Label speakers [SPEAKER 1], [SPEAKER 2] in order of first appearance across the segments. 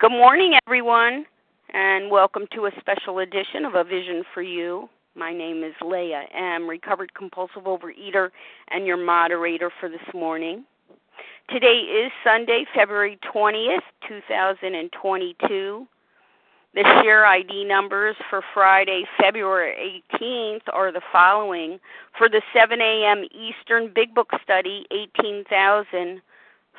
[SPEAKER 1] Good morning, everyone, and welcome to a special edition of A Vision for You. My name is Leah M., recovered compulsive overeater, and your moderator for this morning. Today is Sunday, February 20th, 2022. The share ID numbers for Friday, February 18th are the following. For the 7 a.m. Eastern Big Book Study, 18,000.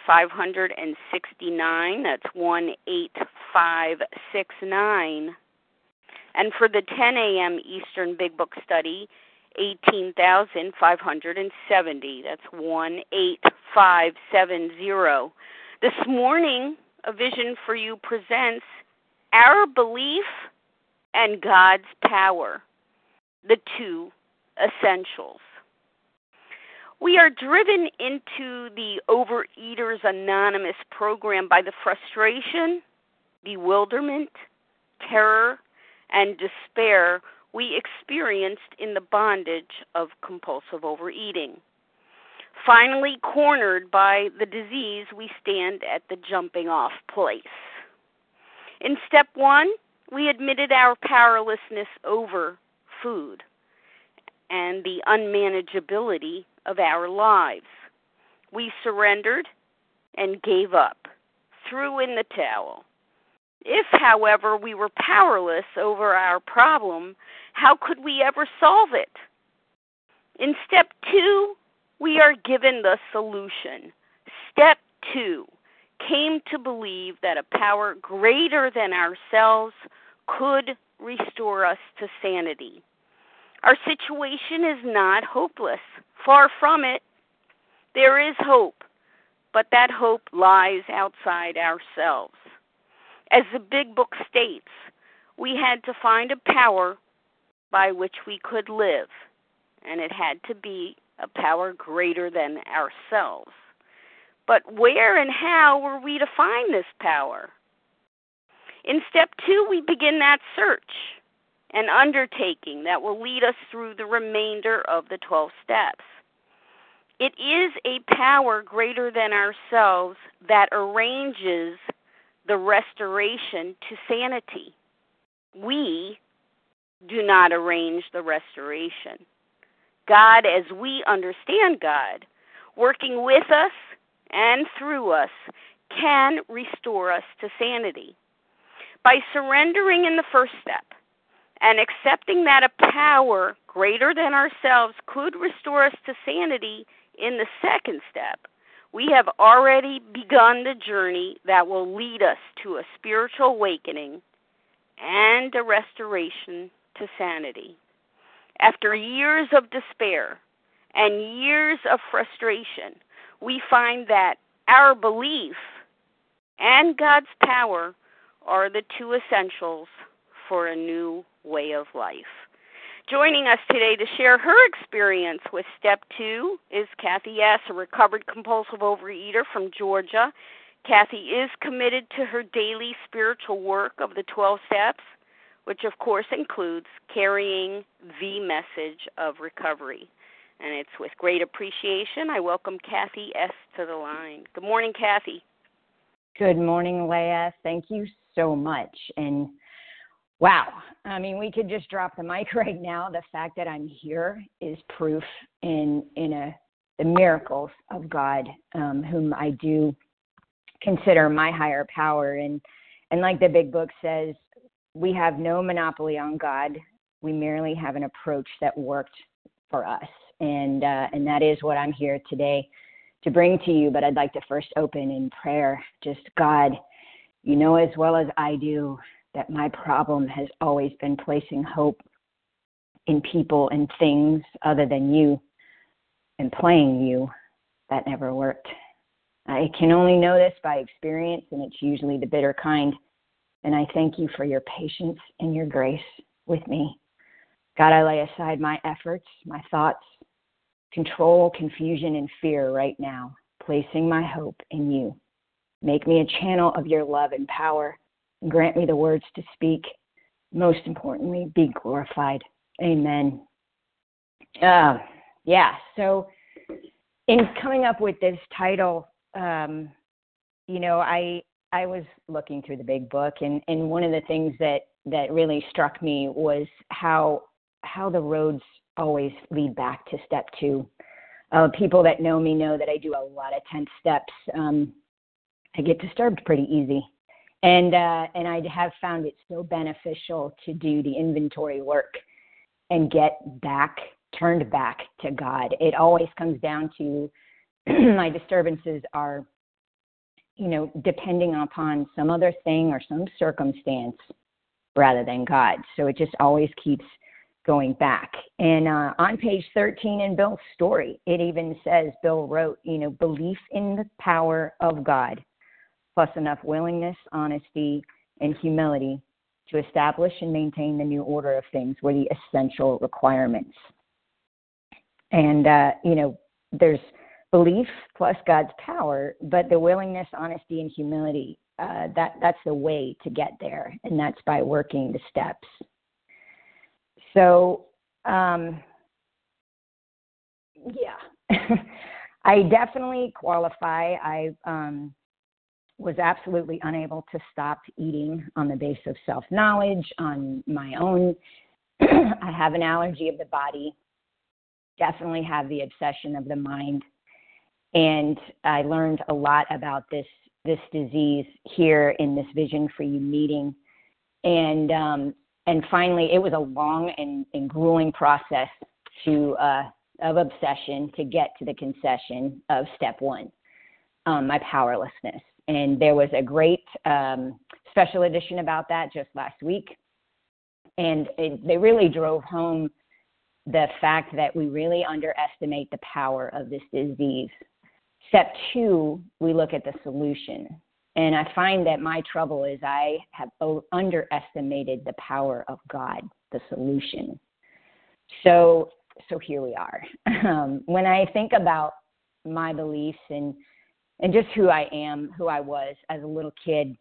[SPEAKER 1] 569. That's 18569. And for the 10 a.m. Eastern Big Book Study, 18,570. That's 18570. This morning, A Vision for You presents Our Belief and God's Power, the two essentials. We are driven into the Overeaters Anonymous program by the frustration, bewilderment, terror, and despair we experienced in the bondage of compulsive overeating. Finally, cornered by the disease, we stand at the jumping off place. In step one, we admitted our powerlessness over food and the unmanageability of our lives. We surrendered and gave up, threw in the towel. If, however, we were powerless over our problem, how could we ever solve it? In step two, we are given the solution. Step two came to believe that a power greater than ourselves could restore us to sanity. Our situation is not hopeless. Far from it. There is hope, but that hope lies outside ourselves. As the big book states, we had to find a power by which we could live, and it had to be a power greater than ourselves. But where and how were we to find this power? In step two, we begin that search, an undertaking that will lead us through the remainder of the 12 steps. It is a power greater than ourselves that arranges the restoration to sanity. We do not arrange the restoration. God, as we understand God, working with us and through us, can restore us to sanity. By surrendering in the first step and accepting that a power greater than ourselves could restore us to sanity, in the second step, we have already begun the journey that will lead us to a spiritual awakening and a restoration to sanity. After years of despair and years of frustration, we find that our belief and God's power are the two essentials for a new way of life. Joining us today to share her experience with Step 2 is Kathy S., a recovered compulsive overeater from Georgia. Kathy is committed to her daily spiritual work of the 12 steps, which of course includes carrying the message of recovery. And it's with great appreciation I welcome Kathy S. to the line. Good morning, Kathy.
[SPEAKER 2] Good morning, Leah. Thank you so much. And Wow. I mean, we could just drop the mic right now. The fact that I'm here is proof in in a the miracles of God, um, whom I do consider my higher power. And and like the big book says, we have no monopoly on God. We merely have an approach that worked for us. And uh, and that is what I'm here today to bring to you. But I'd like to first open in prayer. Just God, you know as well as I do that my problem has always been placing hope in people and things other than you and playing you. That never worked. I can only know this by experience, and it's usually the bitter kind. And I thank you for your patience and your grace with me. God, I lay aside my efforts, my thoughts, control, confusion, and fear right now, placing my hope in you. Make me a channel of your love and power Grant me the words to speak. Most importantly, be glorified. Amen. Uh, yeah, so in coming up with this title, um, you know, I I was looking through the big book, and and one of the things that that really struck me was how how the roads always lead back to step two. Uh, people that know me know that I do a lot of 10 steps. Um, I get disturbed pretty easy. And, uh, and I have found it so beneficial to do the inventory work and get back, turned back to God. It always comes down to my disturbances are, you know, depending upon some other thing or some circumstance rather than God. So it just always keeps going back. And uh, on page 13 in Bill's story, it even says Bill wrote, you know, belief in the power of God, plus enough willingness, honesty, and humility to establish and maintain the new order of things were the essential requirements. And, uh, you know, there's belief plus God's power, but the willingness, honesty, and humility, uh, that, that's the way to get there. And that's by working the steps. So, um, yeah, I definitely qualify. I um, was absolutely unable to stop eating on the base of self knowledge on my own. I have an allergy of the body, definitely have the obsession of the mind. And I learned a lot about this this disease here in this Vision for You meeting. And um, and finally, it was a long and, and grueling process to uh, of obsession to get to the concession of step one, um, my powerlessness. And there was a great um, special edition about that just last week, and it, they really drove home the fact that we really underestimate the power of this disease. Step two, we look at the solution. And I find that my trouble is I have underestimated the power of God, the solution. So, so here we are. Um, when I think about my beliefs and and just who I am, who I was as a little kid,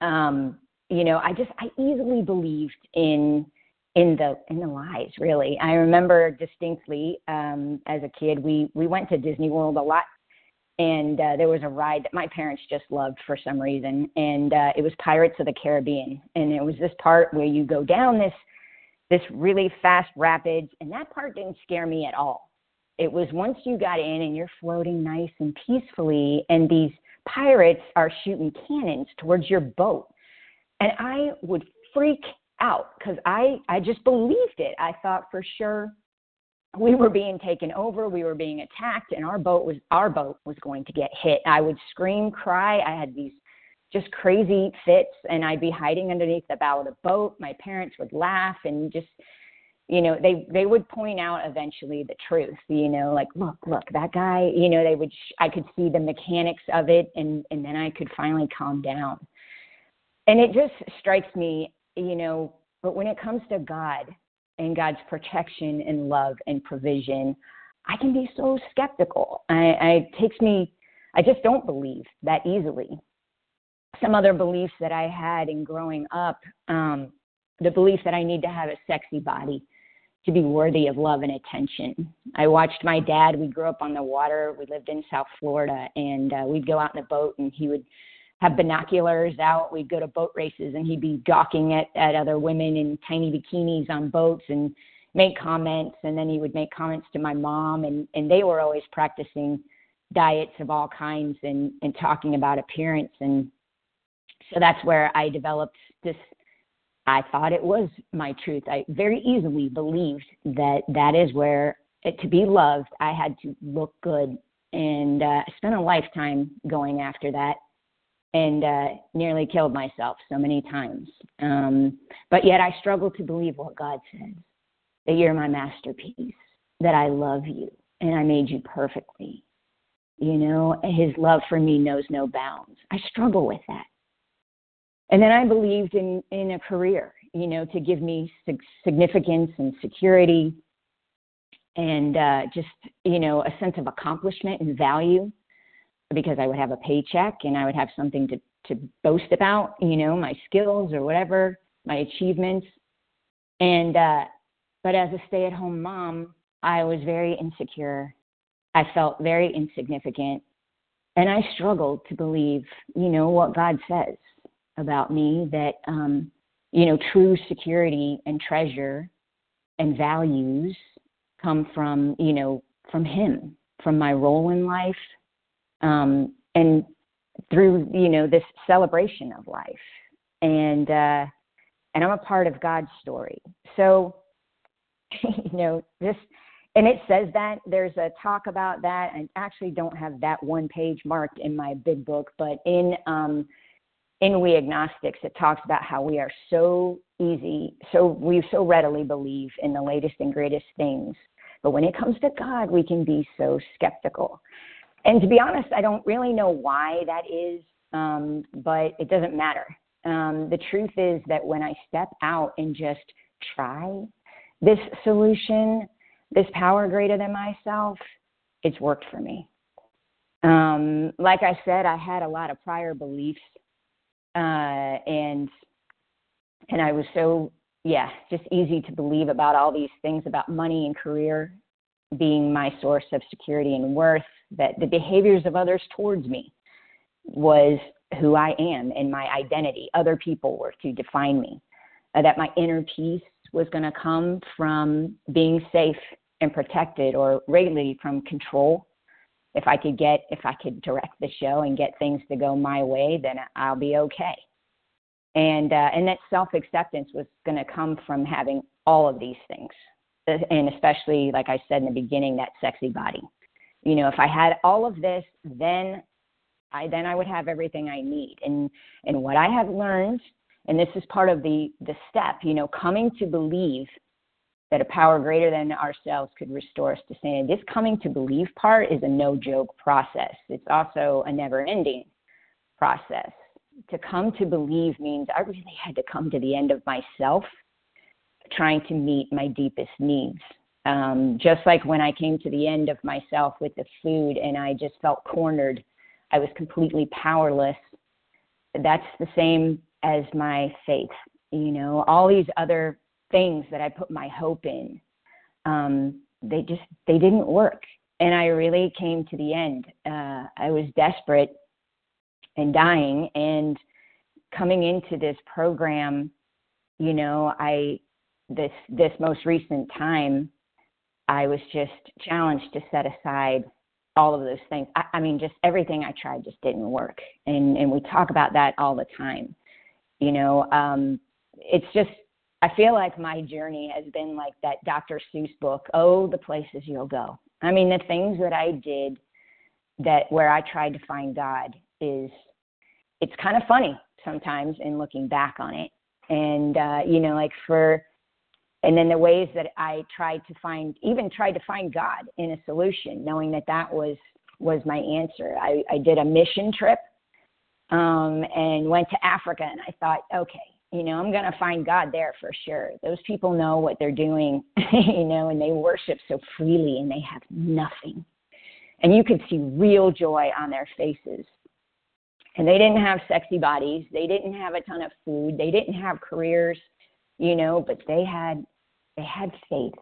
[SPEAKER 2] um, you know, I just I easily believed in in the in the lies. Really, I remember distinctly um, as a kid we we went to Disney World a lot and uh, there was a ride that my parents just loved for some reason, and uh, it was Pirates of the Caribbean, and it was this part where you go down this this really fast rapids, and that part didn't scare me at all. It was once you got in and you're floating nice and peacefully, and these pirates are shooting cannons towards your boat, and I would freak out because I I just believed it. I thought for sure we were being taken over, we were being attacked, and our boat was our boat was going to get hit. I would scream, cry. I had these just crazy fits, and I'd be hiding underneath the bow of the boat. My parents would laugh and just you know they they would point out eventually the truth you know like look look that guy you know they would sh- i could see the mechanics of it and and then i could finally calm down and it just strikes me you know but when it comes to god and God's protection and love and provision, I can be so skeptical. I, I takes me, I just don't believe that easily. Some other beliefs that I had in growing up, um, the belief that I need to have a sexy body to be worthy of love and attention. I watched my dad. We grew up on the water. We lived in South Florida, and uh, we'd go out in the boat, and he would have binoculars out. We'd go to boat races and he'd be gawking at, at other women in tiny bikinis on boats and make comments. And then he would make comments to my mom and, and they were always practicing diets of all kinds and, and talking about appearance. And so that's where I developed this. I thought it was my truth. I very easily believed that that is where to be loved, I had to look good. And uh, spent a lifetime going after that and uh, nearly killed myself so many times. Um, but yet I struggle to believe what God says that you're my masterpiece, that I love you, and I made you perfectly. You know, his love for me knows no bounds. I struggle with that. And then I believed in, in a career, you know, to give me significance and security and uh, just, you know, a sense of accomplishment and value because I would have a paycheck and I would have something to, to boast about, you know, my skills or whatever, my achievements. And, uh, but as a stay at home mom, I was very insecure. I felt very insignificant. and I struggled to believe, you know, what God says about me that, um, you know, true security and treasure and values come from, you know, from Him, from my role in life, um, and through, you know, this celebration of life. And, uh, and I'm a part of God's story. So, you know, this and it says that there's a talk about that. I actually don't have that one page marked in my big book, but in um, in We Agnostics, it talks about how we are so easy, so we so readily believe in the latest and greatest things, but when it comes to God, we can be so skeptical. And to be honest, I don't really know why that is, um, but it doesn't matter. Um, the truth is that when I step out and just try this solution, this power greater than myself, it's worked for me. Um, like I said, I had a lot of prior beliefs, uh, and and I was so yeah, just easy to believe about all these things about money and career being my source of security and worth. That the behaviors of others towards me was who I am and my identity. Other people were to define me. Uh, that my inner peace was going to come from being safe and protected or regularly from control. If I could get, if I could direct the show and get things to go my way, then I'll be okay. And uh, and that self acceptance was going to come from having all of these things, uh, and especially like I said in the beginning, that sexy body. You know, if I had all of this, then I then I would have everything I need. And and what I have learned and this is part of the the step you know coming to believe that a power greater than ourselves could restore us to sanity this coming to believe part is a no joke process. It's also a never ending process. To come to believe means i really had to come to the end of myself trying to meet my deepest needs. Um, just like when i came to the end of myself with the food and i just felt cornered i was completely powerless that's the same as my faith. You know, all these other things that I put my hope in, um, they just they didn't work. And I really came to the end. Uh, I was desperate and dying, and coming into this program, you know, I this this most recent time, I was just challenged to set aside all of those things. I, I mean, just everything I tried just didn't work, and and we talk about that all the time. You know, um, it's just I feel like my journey has been like that Dr. Seuss book, Oh, the places you'll go. I mean, the things that I did that where I tried to find God is it's kind of funny sometimes in looking back on it. And uh, you know, like for and then the ways that I tried to find even tried to find God in a solution, knowing that that was was my answer. I, I did a mission trip um, and went to Africa. And I thought, okay, you know, I'm going to find God there for sure. Those people know what they're doing, you know, and they worship so freely and they have nothing. And you could see real joy on their faces. And they didn't have sexy bodies, they didn't have a ton of food, they didn't have careers, you know, but they had they had faith.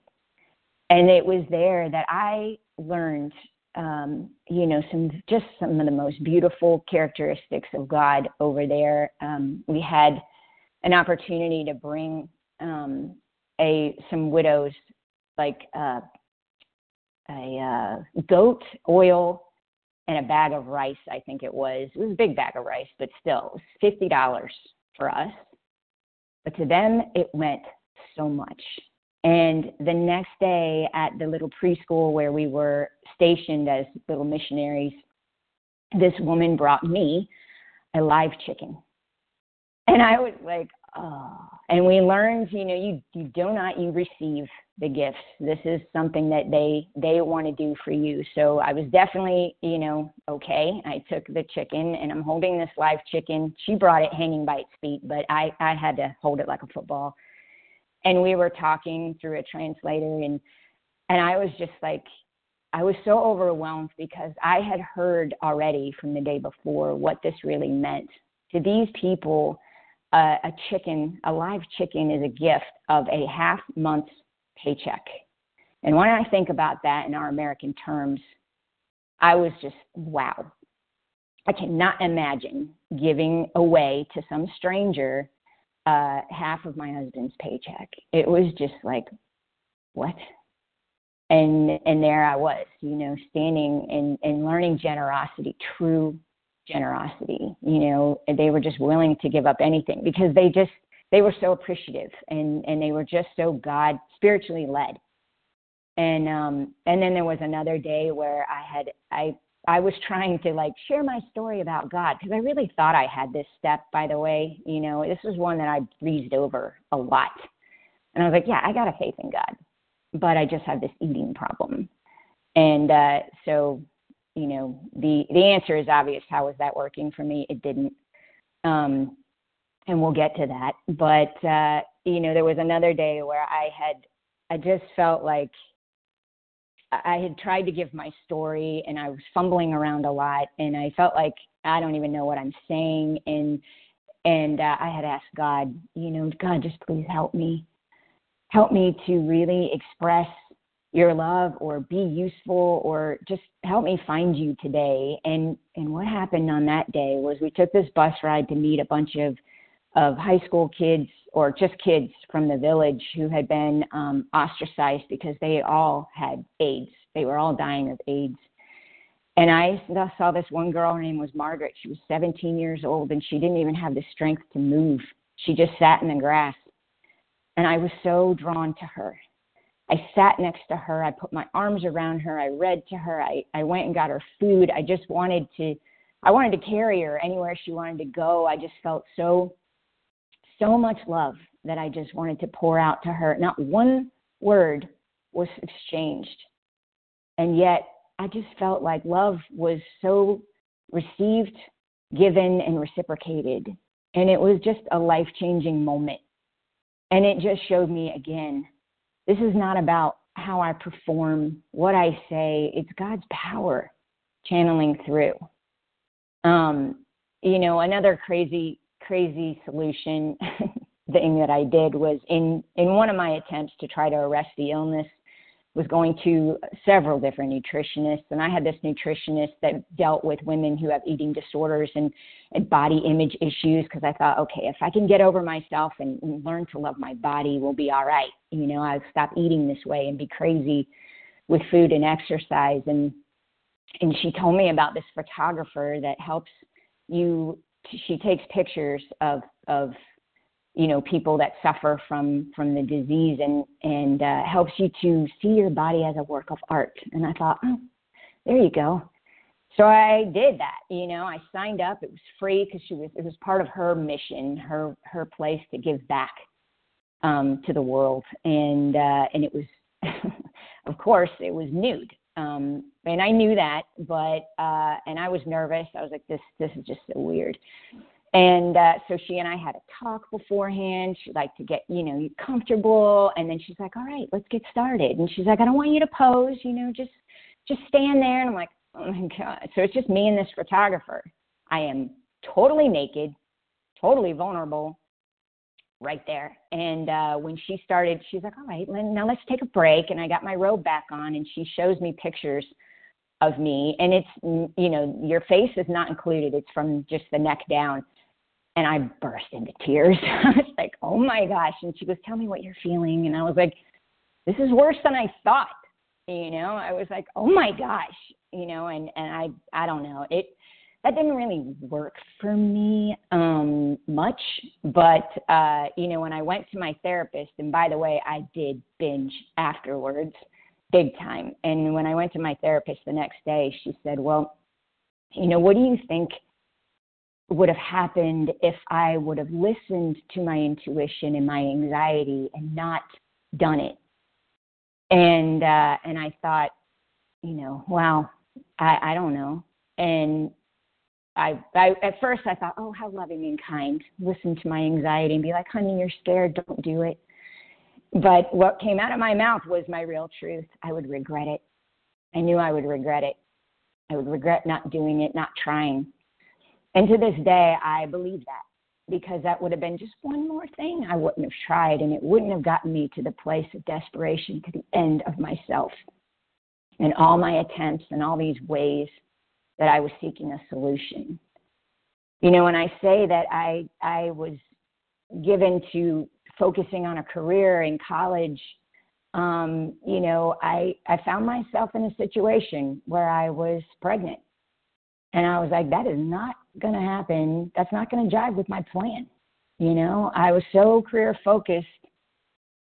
[SPEAKER 2] And it was there that I learned um, you know, some just some of the most beautiful characteristics of God over there. Um, we had an opportunity to bring um, a some widows like uh, a uh, goat oil and a bag of rice. I think it was. It was a big bag of rice, but still, fifty dollars for us. But to them, it meant so much. And the next day at the little preschool where we were stationed as little missionaries, this woman brought me a live chicken. And I was like, oh. And we learned, you know, you, you do not, you receive the gifts. This is something that they, they want to do for you. So I was definitely, you know, okay. I took the chicken and I'm holding this live chicken. She brought it hanging by its feet, but I, I had to hold it like a football and we were talking through a translator and and I was just like I was so overwhelmed because I had heard already from the day before what this really meant. To these people, uh, a chicken, a live chicken, is a gift of a half month's paycheck. And when I think about that in our American terms, I was just wow. I cannot imagine giving away to some stranger uh, half of my husband's paycheck. It was just like, what? And and there I was, you know, standing and and learning generosity, true generosity. You know, they were just willing to give up anything because they just they were so appreciative and and they were just so God spiritually led. And um and then there was another day where I had I I was trying to like share my story about God because I really thought I had this step, by the way. You know, this was one that I breezed over a lot. And I was like, yeah, I got a faith in God, but I just have this eating problem. And uh, so, you know, the the answer is obvious. How was that working for me? It didn't. Um, and we'll get to that. But uh, you know, there was another day where I had, I just felt like I had tried to give my story and I was fumbling around a lot and I felt like I don't even know what I'm saying and and uh, I had asked God, you know, God just please help me. Help me to really express your love or be useful or just help me find you today. And and what happened on that day was we took this bus ride to meet a bunch of of high school kids or just kids from the village who had been um, ostracized because they all had AIDS. They were all dying of AIDS. And I saw this one girl, her name was Margaret. She was 17 years old and she didn't even have the strength to move. She just sat in the grass. And I was so drawn to her. I sat next to her. I put my arms around her. I read to her. I, I went and got her food. I just wanted to, I wanted to carry her anywhere she wanted to go. I just felt so so much love that I just wanted to pour out to her. Not one word was exchanged. And yet, I just felt like love was so received, given, and reciprocated. And it was just a life changing moment. And it just showed me again this is not about how I perform, what I say, it's God's power channeling through. Um, you know, another crazy crazy solution thing that I did was in in one of my attempts to try to arrest the illness was going to several different nutritionists and I had this nutritionist that dealt with women who have eating disorders and, and body image issues because I thought okay if I can get over myself and, and learn to love my body we'll be all right. You know I'll stop eating this way and be crazy with food and exercise. And and she told me about this photographer that helps you she takes pictures of of you know people that suffer from from the disease and and uh, helps you to see your body as a work of art. And i thought oh there you go. So i did that you know i signed up. It was free because she was it was part of her mission her her place to give back um to the world. And uh and it was of course it was nude. Um, and I knew that, but uh, and I was nervous. I was like, this this is just so weird. And uh, so she and I had a talk beforehand. She'd like to get you know comfortable, and then she's like, all right, let's get started. And she's like, I don't want you to pose, you know, just just stand there. And I'm like, oh my god. So it's just me and this photographer. I am totally naked, totally vulnerable, right there. And uh, when she started, she's like, all right, Lynn, now let's take a break. And I got my robe back on, and she shows me pictures of me. And it's, you know, your face is not included, it's from just the neck down. And I burst into tears. I was like, oh my gosh. And she goes, tell me what you're feeling. And I was like, this is worse than I thought. You know, I was like, oh my gosh, you know, and, and I, I don't know. It, that didn't really work for me um, much. But uh, you know, when I went to my therapist, and by the way, I did binge afterwards, big time. And when I went to my therapist the next day, she said, "Well, you know, what do you think?" Would have happened if I would have listened to my intuition and my anxiety and not done it. And uh, and I thought, you know, wow, I, I don't know. And I, I at first I thought, oh, how loving and kind. Listen to my anxiety and be like, honey, you're scared. Don't do it. But what came out of my mouth was my real truth. I would regret it. I knew I would regret it. I would regret not doing it, not trying. And to this day, I believe that because that would have been just one more thing I wouldn't have tried, and it wouldn't have gotten me to the place of desperation, to the end of myself. And all my attempts and all these ways that I was seeking a solution. You know, when I say that I I was given to focusing on a career in college, um, you know, I I found myself in a situation where I was pregnant. And I was like, that is not going to happen. That's not going to jive with my plan. You know, I was so career focused.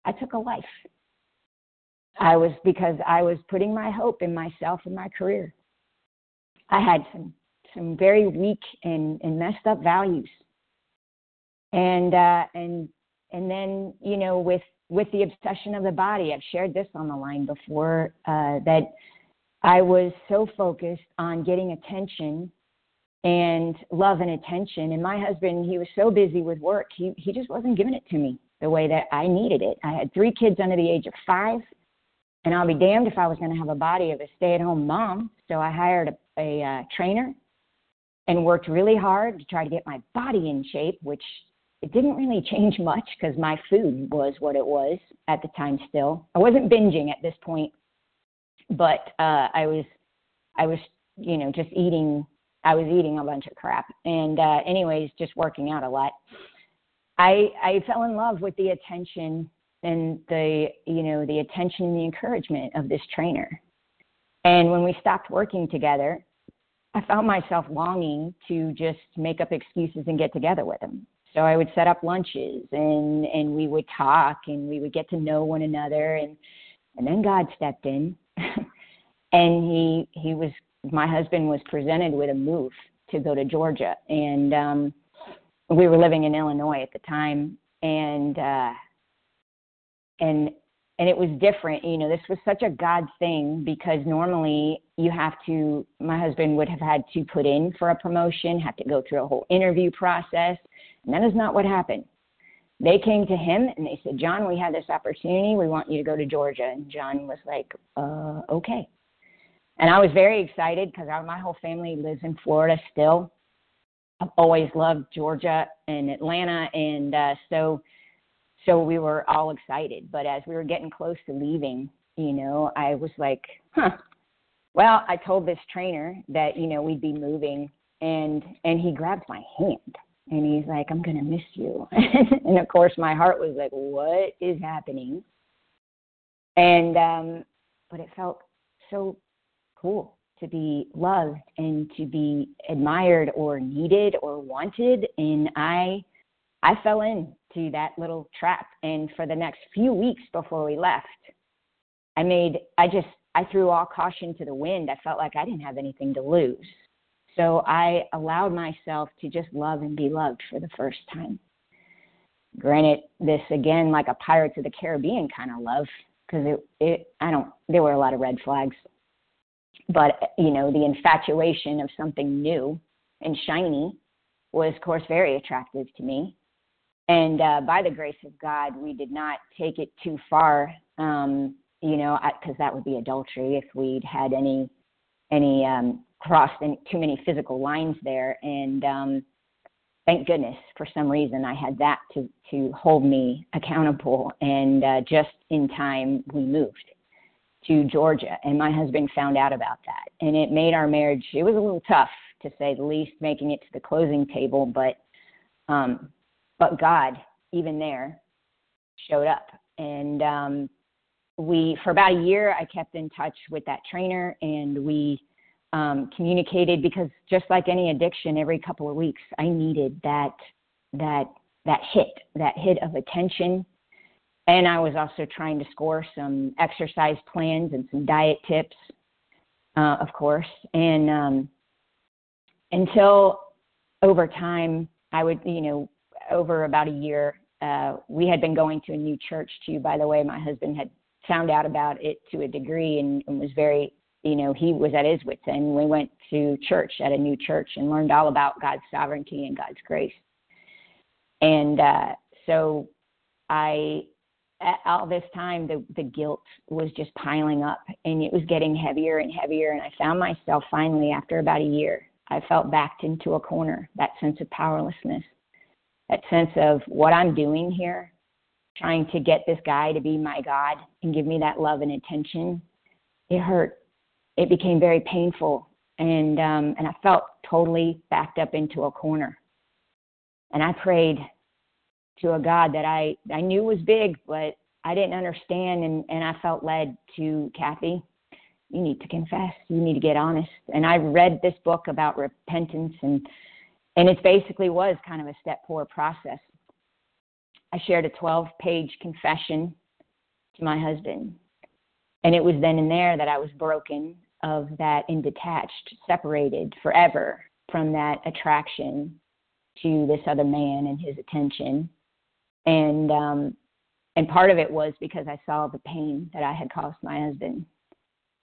[SPEAKER 2] I took a life. I was because I was putting my hope in myself and my career. I had some some very weak and, and messed up values. And uh, and and then you know with with the obsession of the body, I've shared this on the line before uh, that I was so focused on getting attention and love and attention. And my husband, he was so busy with work, he, he just wasn't giving it to me the way that I needed it. I had three kids under the age of five, and I'll be damned if I was going to have a body of a stay at home mom. So I hired a, a uh, trainer and worked really hard to try to get my body in shape, which it didn't really change much because my food was what it was at the time still. I wasn't binging at this point but uh, I was I was you know just eating I was eating a bunch of crap and uh, anyways just working out a lot. I I fell in love with the attention and the you know the attention and the encouragement of this trainer. And when we stopped working together, I found myself longing to just make up excuses and get together with him. So I would set up lunches and and we would talk and we would get to know one another and and then God stepped in and he he was my husband was presented with a move to go to Georgia, and um, we were living in Illinois at the time, and uh, and and it was different. You know, this was such a God thing because normally you have to. My husband would have had to put in for a promotion, have to go through a whole interview process, and that is not what happened. They came to him and they said, "John, we have this opportunity. We want you to go to Georgia." And John was like, uh, "Okay." And I was very excited because my whole family lives in Florida still. I've always loved Georgia and Atlanta, and uh, so so we were all excited. But as we were getting close to leaving, you know, I was like, huh. Well, I told this trainer that you know we'd be moving, and and he grabbed my hand and he's like, I'm gonna miss you. and of course, my heart was like, what is happening? And um, but it felt so cool to be loved and to be admired or needed or wanted. And i i fell into that little trap. And for the next few weeks before we left i made i just i threw all caution to the wind. I felt like i didn't have anything to lose. So i allowed myself to just love and be loved for the first time. Granted this again like a pirates of the caribbean kind of love because it it i don't there were a lot of red flags but you know the infatuation of something new and shiny was of course very attractive to me. And uh, by the grace of god we did not take it too far um, you know because that would be adultery if we'd had any any um, crossed any, too many physical lines there. And um, thank goodness for some reason i had that to to hold me accountable. And uh, just in time we moved to Georgia, and my husband found out about that, and it made our marriage. It was a little tough to say the least, making it to the closing table, but um, but God, even there, showed up, and um, we for about a year I kept in touch with that trainer, and we um, communicated because just like any addiction, every couple of weeks I needed that that that hit, that hit of attention and I was also trying to score some exercise plans and some diet tips, uh, of course. And um, until over time, I would, you know, over about a year, uh, we had been going to a new church too. By the way, my husband had found out about it to a degree and, and was very, you know, he was at his wits end. We went to church at a new church and learned all about God's sovereignty and God's grace. And uh, so I all this time the the guilt was just piling up and it was getting heavier and heavier. And i found myself finally after about a year i felt backed into a corner that sense of powerlessness that sense of what i'm doing here trying to get this guy to be my god and give me that love and attention. It hurt. It became very painful. And um, and I felt totally backed up into a corner. And I prayed to a God that I I knew was big, but I didn't understand, and and I felt led to Kathy. You need to confess. You need to get honest. And I read this book about repentance, and and it basically was kind of a step four process. I shared a 12 page confession to my husband. And it was then and there that I was broken of that and detached, separated forever from that attraction to this other man and his attention. And um and part of it was because I saw the pain that I had caused my husband.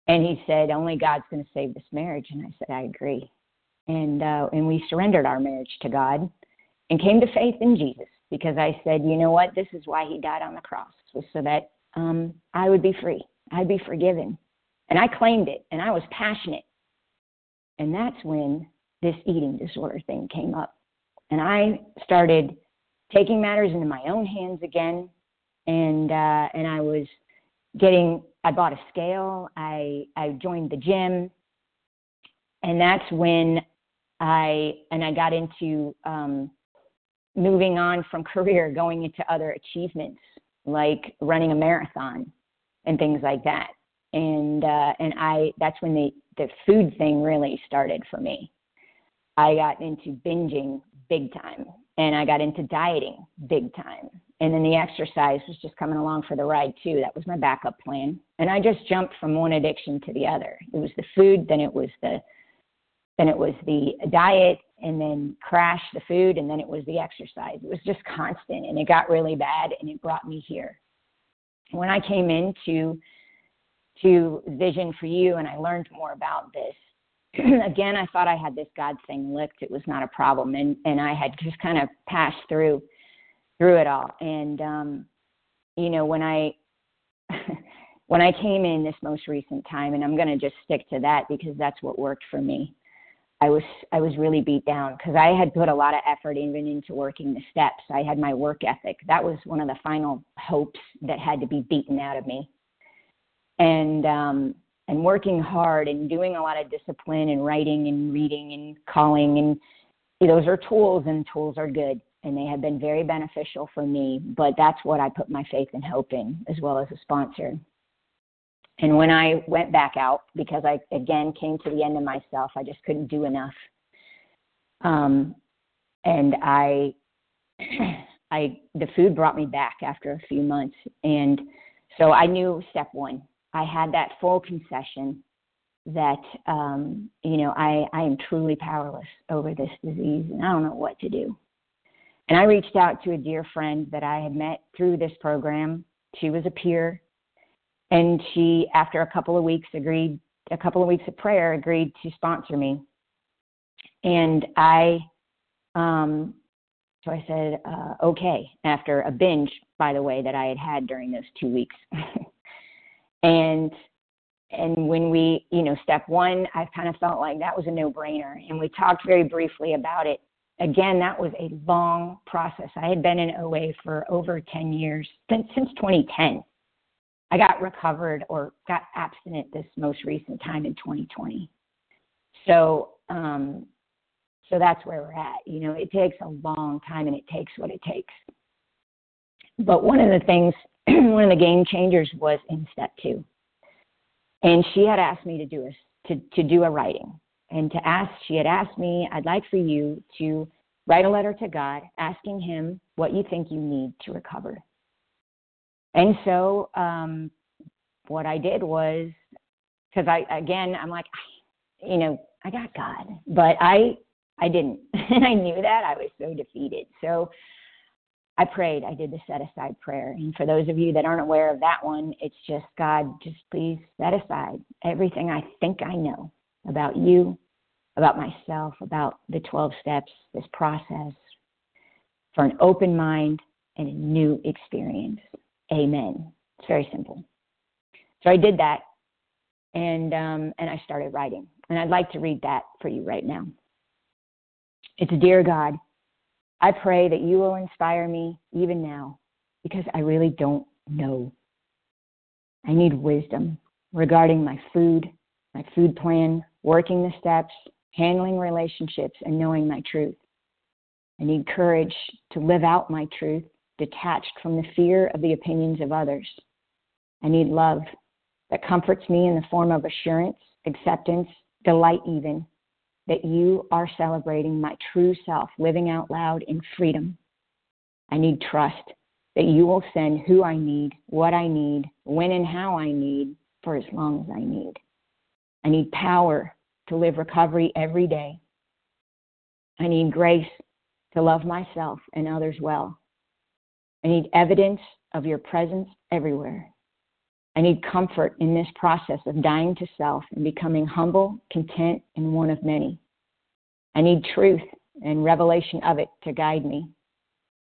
[SPEAKER 2] And he said, Only God's gonna save this marriage and I said, I agree. And uh and we surrendered our marriage to God and came to faith in Jesus because I said, you know what, this is why he died on the cross, was so that um I would be free. I'd be forgiven. And I claimed it and I was passionate. And that's when this eating disorder thing came up. And I started taking matters into my own hands again. And uh, and I was getting I bought a scale, I I joined the gym, and that's when I and I got into um, moving on from career, going into other achievements like running a marathon and things like that and uh, and I that's when the the food thing really started for me. I got into binging big time, and I got into dieting big time, and then the exercise was just coming along for the ride too. That was my backup plan, and I just jumped from one addiction to the other. It was the food, then it was the then it was the diet, and then crash the food, and then it was the exercise. It was just constant, and it got really bad, and it brought me here. When I came into to Vision for You and I learned more about this. Again, I thought I had this God thing licked. It was not a problem, and and I had just kind of passed through through it all. And um, you know, when I when I came in this most recent time, and I'm going to just stick to that because that's what worked for me. I was I was really beat down because I had put a lot of effort even into working the steps. I had my work ethic. That was one of the final hopes that had to be beaten out of me and um, and working hard and doing a lot of discipline and writing and reading and calling and those are tools and tools are good and they have been very beneficial for me but that's what i put my faith and hope in as well as a sponsor. And when i went back out because i again came to the end of myself i just couldn't do enough. Um and i i the food brought me back after a few months and so i knew step one I had that full concession that um, you know I, I am truly powerless over this disease and I don't know what to do. And I reached out to a dear friend that I had met through this program. She was a peer, and she, after a couple of weeks, agreed. A couple of weeks of prayer, agreed to sponsor me. And I, um, so I said, uh, okay. After a binge, by the way, that I had had during those two weeks. and and when we you know step one i kind of felt like that was a no brainer and we talked very briefly about it. Again that was a long process. I had been in oa for over 10 years since since 2010 i got recovered or got abstinent this most recent time in 2020 so um so that's where we're at. You know it takes a long time and it takes what it takes. But one of the things one of the game changers was in step two. And she had asked me to do a, to, to do a writing. And to ask, she had asked me, I'd like for you to write a letter to God asking Him what you think you need to recover. And so um, what I did was, because I, again, I'm like, you know, I got God, but I, I didn't. and I knew that. I was so defeated. So I prayed. I did the set aside prayer. And for those of you that aren't aware of that one, it's just God, just please set aside everything I think I know about you, about myself, about the 12 steps, this process for an open mind and a new experience. Amen. It's very simple. So I did that and um, and I started writing. And I'd like to read that for you right now. It's Dear God, I pray that you will inspire me even now because I really don't know. I need wisdom regarding my food, my food plan, working the steps, handling relationships, and knowing my truth. I need courage to live out my truth, detached from the fear of the opinions of others. I need love that comforts me in the form of assurance, acceptance, delight, even that you are celebrating my true self, living out loud in freedom. I need trust that you will send who I need, what I need, when and how I need, for as long as I need. I need power to live recovery every day. I need grace to love myself and others well. I need evidence of your presence everywhere. I need comfort in this process of dying to self and becoming humble, content, and one of many. I need truth and revelation of it to guide me.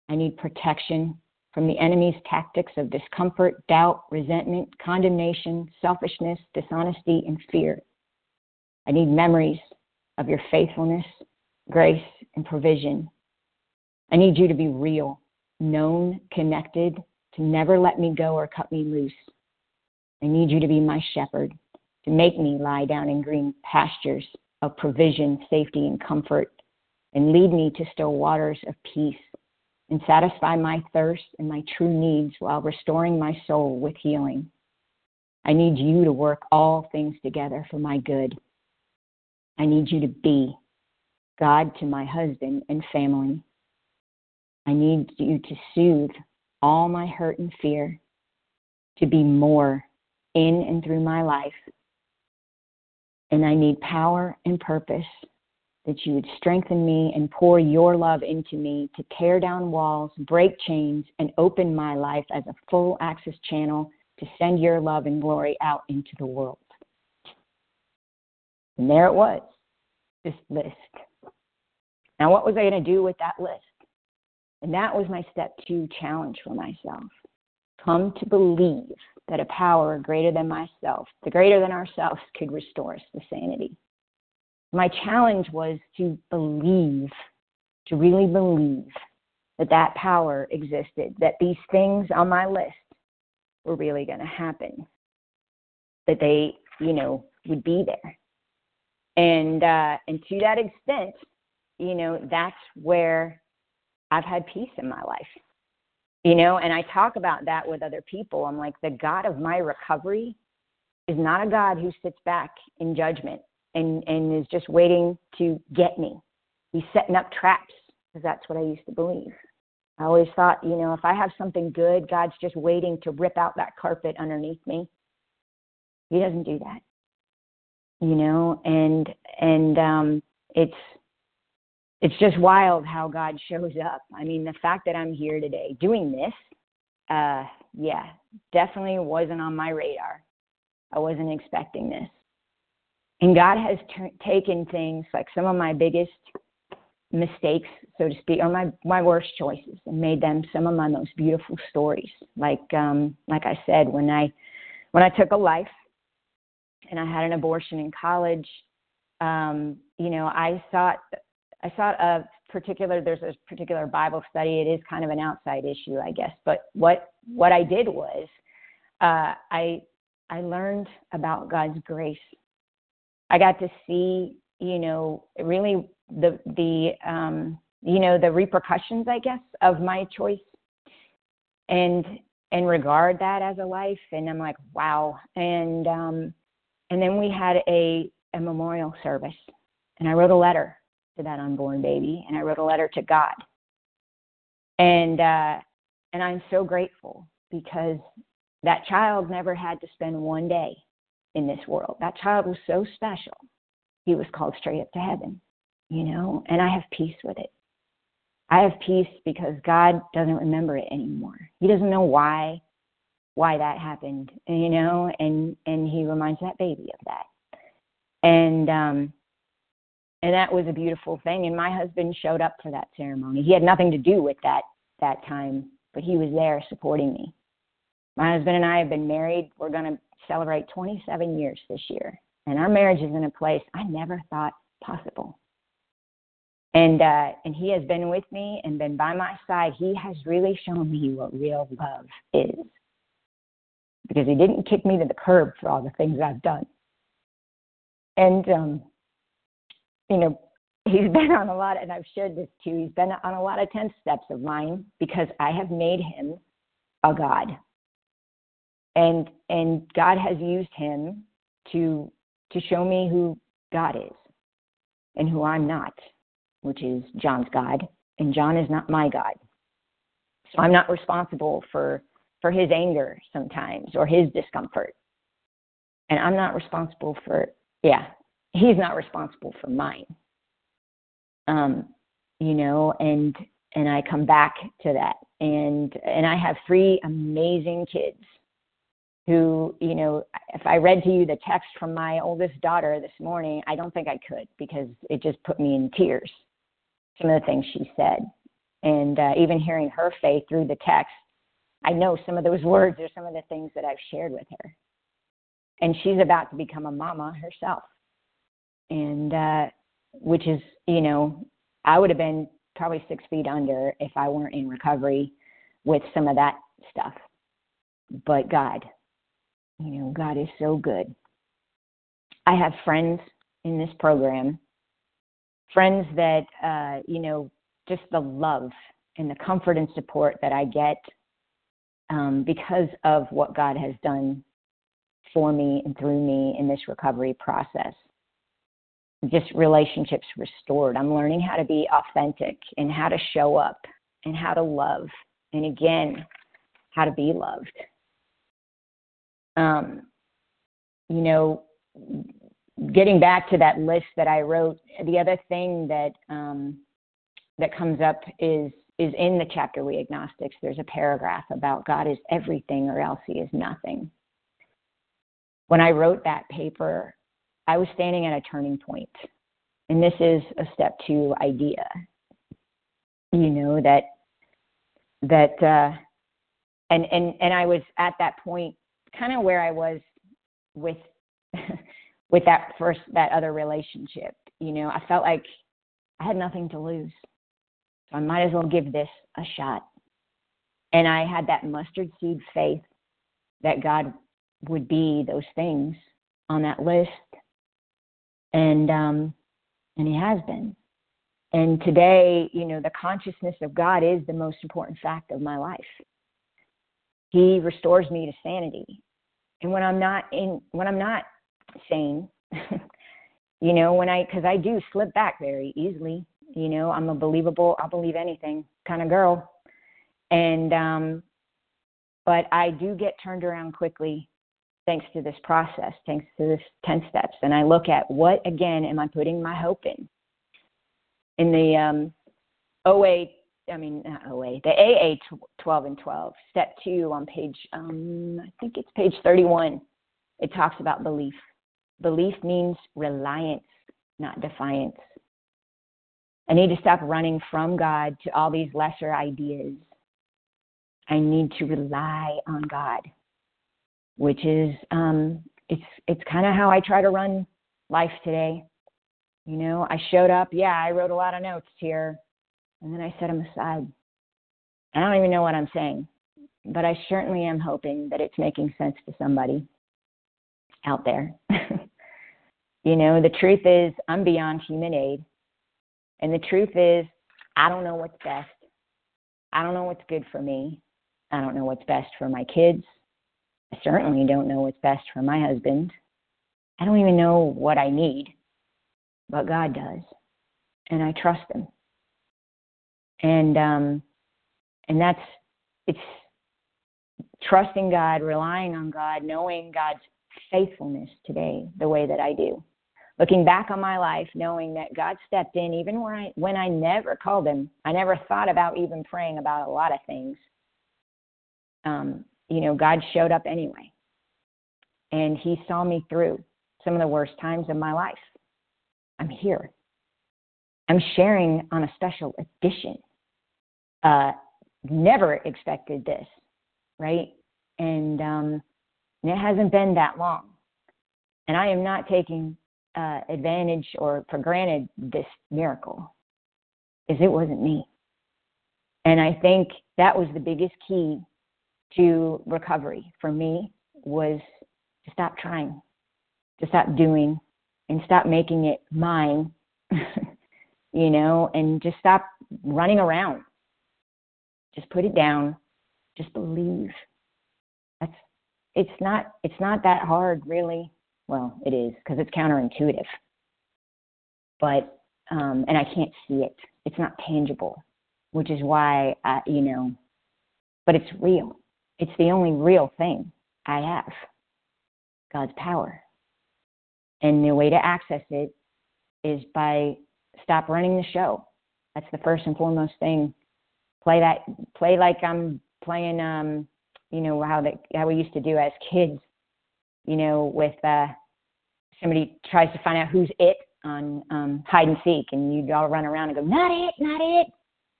[SPEAKER 2] I need protection from the enemy's tactics of discomfort, doubt, resentment, condemnation, selfishness, dishonesty, and fear. I need memories of your faithfulness, grace, and provision. I need you to be real, known, connected, to never let me go or cut me loose. I need you to be my shepherd, to make me lie down in green pastures of provision, safety, and comfort, and lead me to still waters of peace, and satisfy my thirst and my true needs while restoring my soul with healing. I need you to work all things together for my good. I need you to be God to my husband and family. I need you to soothe all my hurt and fear, to be more in and through my life. And I need power and purpose that you would strengthen me and pour your love into me to tear down walls, break chains, and open my life as a full access channel to send your love and glory out into the world. And there it was, this list. Now, what was I going to do with that list? And that was my step two challenge for myself. Come to believe that a power greater than myself, the greater than ourselves, could restore us to sanity. My challenge was to believe, to really believe that that power existed, that these things on my list were really going to happen, that they, you know, would be there. And uh, and to that extent, you know, that's where I've had peace in my life you know and i talk about that with other people. I'm like the god of my recovery is not a god who sits back in judgment and and is just waiting to get me. He's setting up traps because that's what i used to believe. I always thought you know if i have something good god's just waiting to rip out that carpet underneath me. He doesn't do that. You know and and um it's it's just wild how God shows up. I mean, the fact that I'm here today doing this, uh, yeah, definitely wasn't on my radar. I wasn't expecting this. And God has t- taken things like some of my biggest mistakes, so to speak, or my my worst choices, and made them some of my most beautiful stories. Like um, like I said, when I when I took a life, and I had an abortion in college, um, you know, I thought I saw a particular there's a particular Bible study. It is kind of an outside issue, I guess. But what what I did was uh, I I learned about God's grace. I got to see, you know, really the the um, you know the repercussions, I guess, of my choice, and and regard that as a life. And I'm like, wow. And um, and then we had a a memorial service, and I wrote a letter to that unborn baby, and I wrote a letter to God. And uh, and I'm so grateful because that child never had to spend one day in this world. That child was so special. He was called straight up to heaven, you know, and I have peace with it. I have peace because God doesn't remember it anymore. He doesn't know why why that happened, you know, and and he reminds that baby of that. And um and that was a beautiful thing. And my husband showed up for that ceremony. He had nothing to do with that that time but he was there supporting me. My husband and i have been married. We're going to celebrate 27 years this year. And our marriage is in a place i never thought possible. And uh and he has been with me and been by my side. He has really shown me what real love is. Because he didn't kick me to the curb for all the things i've done. And um, you know, he's been on a lot, and I've shared this too. He's been on a lot of ten steps of mine because I have made him a god, and and God has used him to to show me who God is and who I'm not, which is John's God, and John is not my God. So I'm not responsible for for his anger sometimes or his discomfort. And I'm not responsible for yeah, he's not responsible for mine. Um, you know, and and I come back to that. And and I have three amazing kids who, you know, if I read to you the text from my oldest daughter this morning, I don't think I could because it just put me in tears. Some of the things she said. And uh, even hearing her faith through the text, I know some of those words are some of the things that I've shared with her. And she's about to become a mama herself. And uh, which is, you know, I would have been probably six feet under if I weren't in recovery with some of that stuff. But God, you know, God is so good. I have friends in this program, friends that, uh, you know, just the love and the comfort and support that I get um, because of what God has done for me and through me in this recovery process. Just relationships restored. I'm learning how to be authentic and how to show up and how to love. And again, how to be loved um, you know, getting back to that list that I wrote, the other thing that um, that comes up is is in the chapter we agnostics. There's a paragraph about God is everything or else He is nothing. When I wrote that paper, I was standing at a turning point, and this is a step two idea. You know that that uh, and and and I was at that point kind of where I was with with that first that other relationship. You know, I felt like I had nothing to lose. So I might as well give this a shot. And I had that mustard seed faith that God would be those things on that list. And um and he has been. And today, you know, the consciousness of God is the most important fact of my life. He restores me to sanity. And when I'm not in, when I'm not sane, you know, when I, because I do slip back very easily. You know, I'm a believable, I'll believe anything kind of girl. And, um, but I do get turned around quickly thanks to this process, thanks to this 10 steps. And I look at what, again, am I putting my hope in? In the um, OA I mean, not OA, the AA 12 and 12, step two on page, um, I think it's page 31. It talks about belief. Belief means reliance, not defiance. I need to stop running from God to all these lesser ideas. I need to rely on God, which is um, it's it's kind of how I try to run life today. You know, I showed up. Yeah, I wrote a lot of notes here and then I set them aside. I don't even know what I'm saying, but I certainly am hoping that it's making sense to somebody out there. you know, the truth is, I'm beyond human aid. And the truth is, I don't know what's best. I don't know what's good for me. I don't know what's best for my kids. Certainly don't know what's best for my husband. I don't even know what I need, but God does. And I trust Him and um, and that's it's trusting God, relying on God, knowing God's faithfulness today the way that I do. Looking back on my life, knowing that God stepped in even when I when I never called Him, I never thought about even praying about a lot of things. Um, you know, God showed up anyway, and He saw me through some of the worst times of my life. I'm here. I'm sharing on a special edition. Uh, never expected this, right? And, um, and it hasn't been that long. And I am not taking uh, advantage or for granted this miracle, is it wasn't me. And I think that was the biggest key to recovery for me was to stop trying, to stop doing, and stop making it mine, you know, and just stop running around. Just put it down. Just believe. That's it's not it's not that hard really. Well, it is because it's counterintuitive. But um and I can't see it. It's not tangible, which is why I, you know, but it's real. It's the only real thing I have. God's power. And the way to access it is by stop running the show. That's the first and foremost thing. Play that play like I'm playing um you know how that how we used to do as kids, you know, with uh somebody tries to find out who's it on um hide and seek and you'd all run around and go, Not it, not it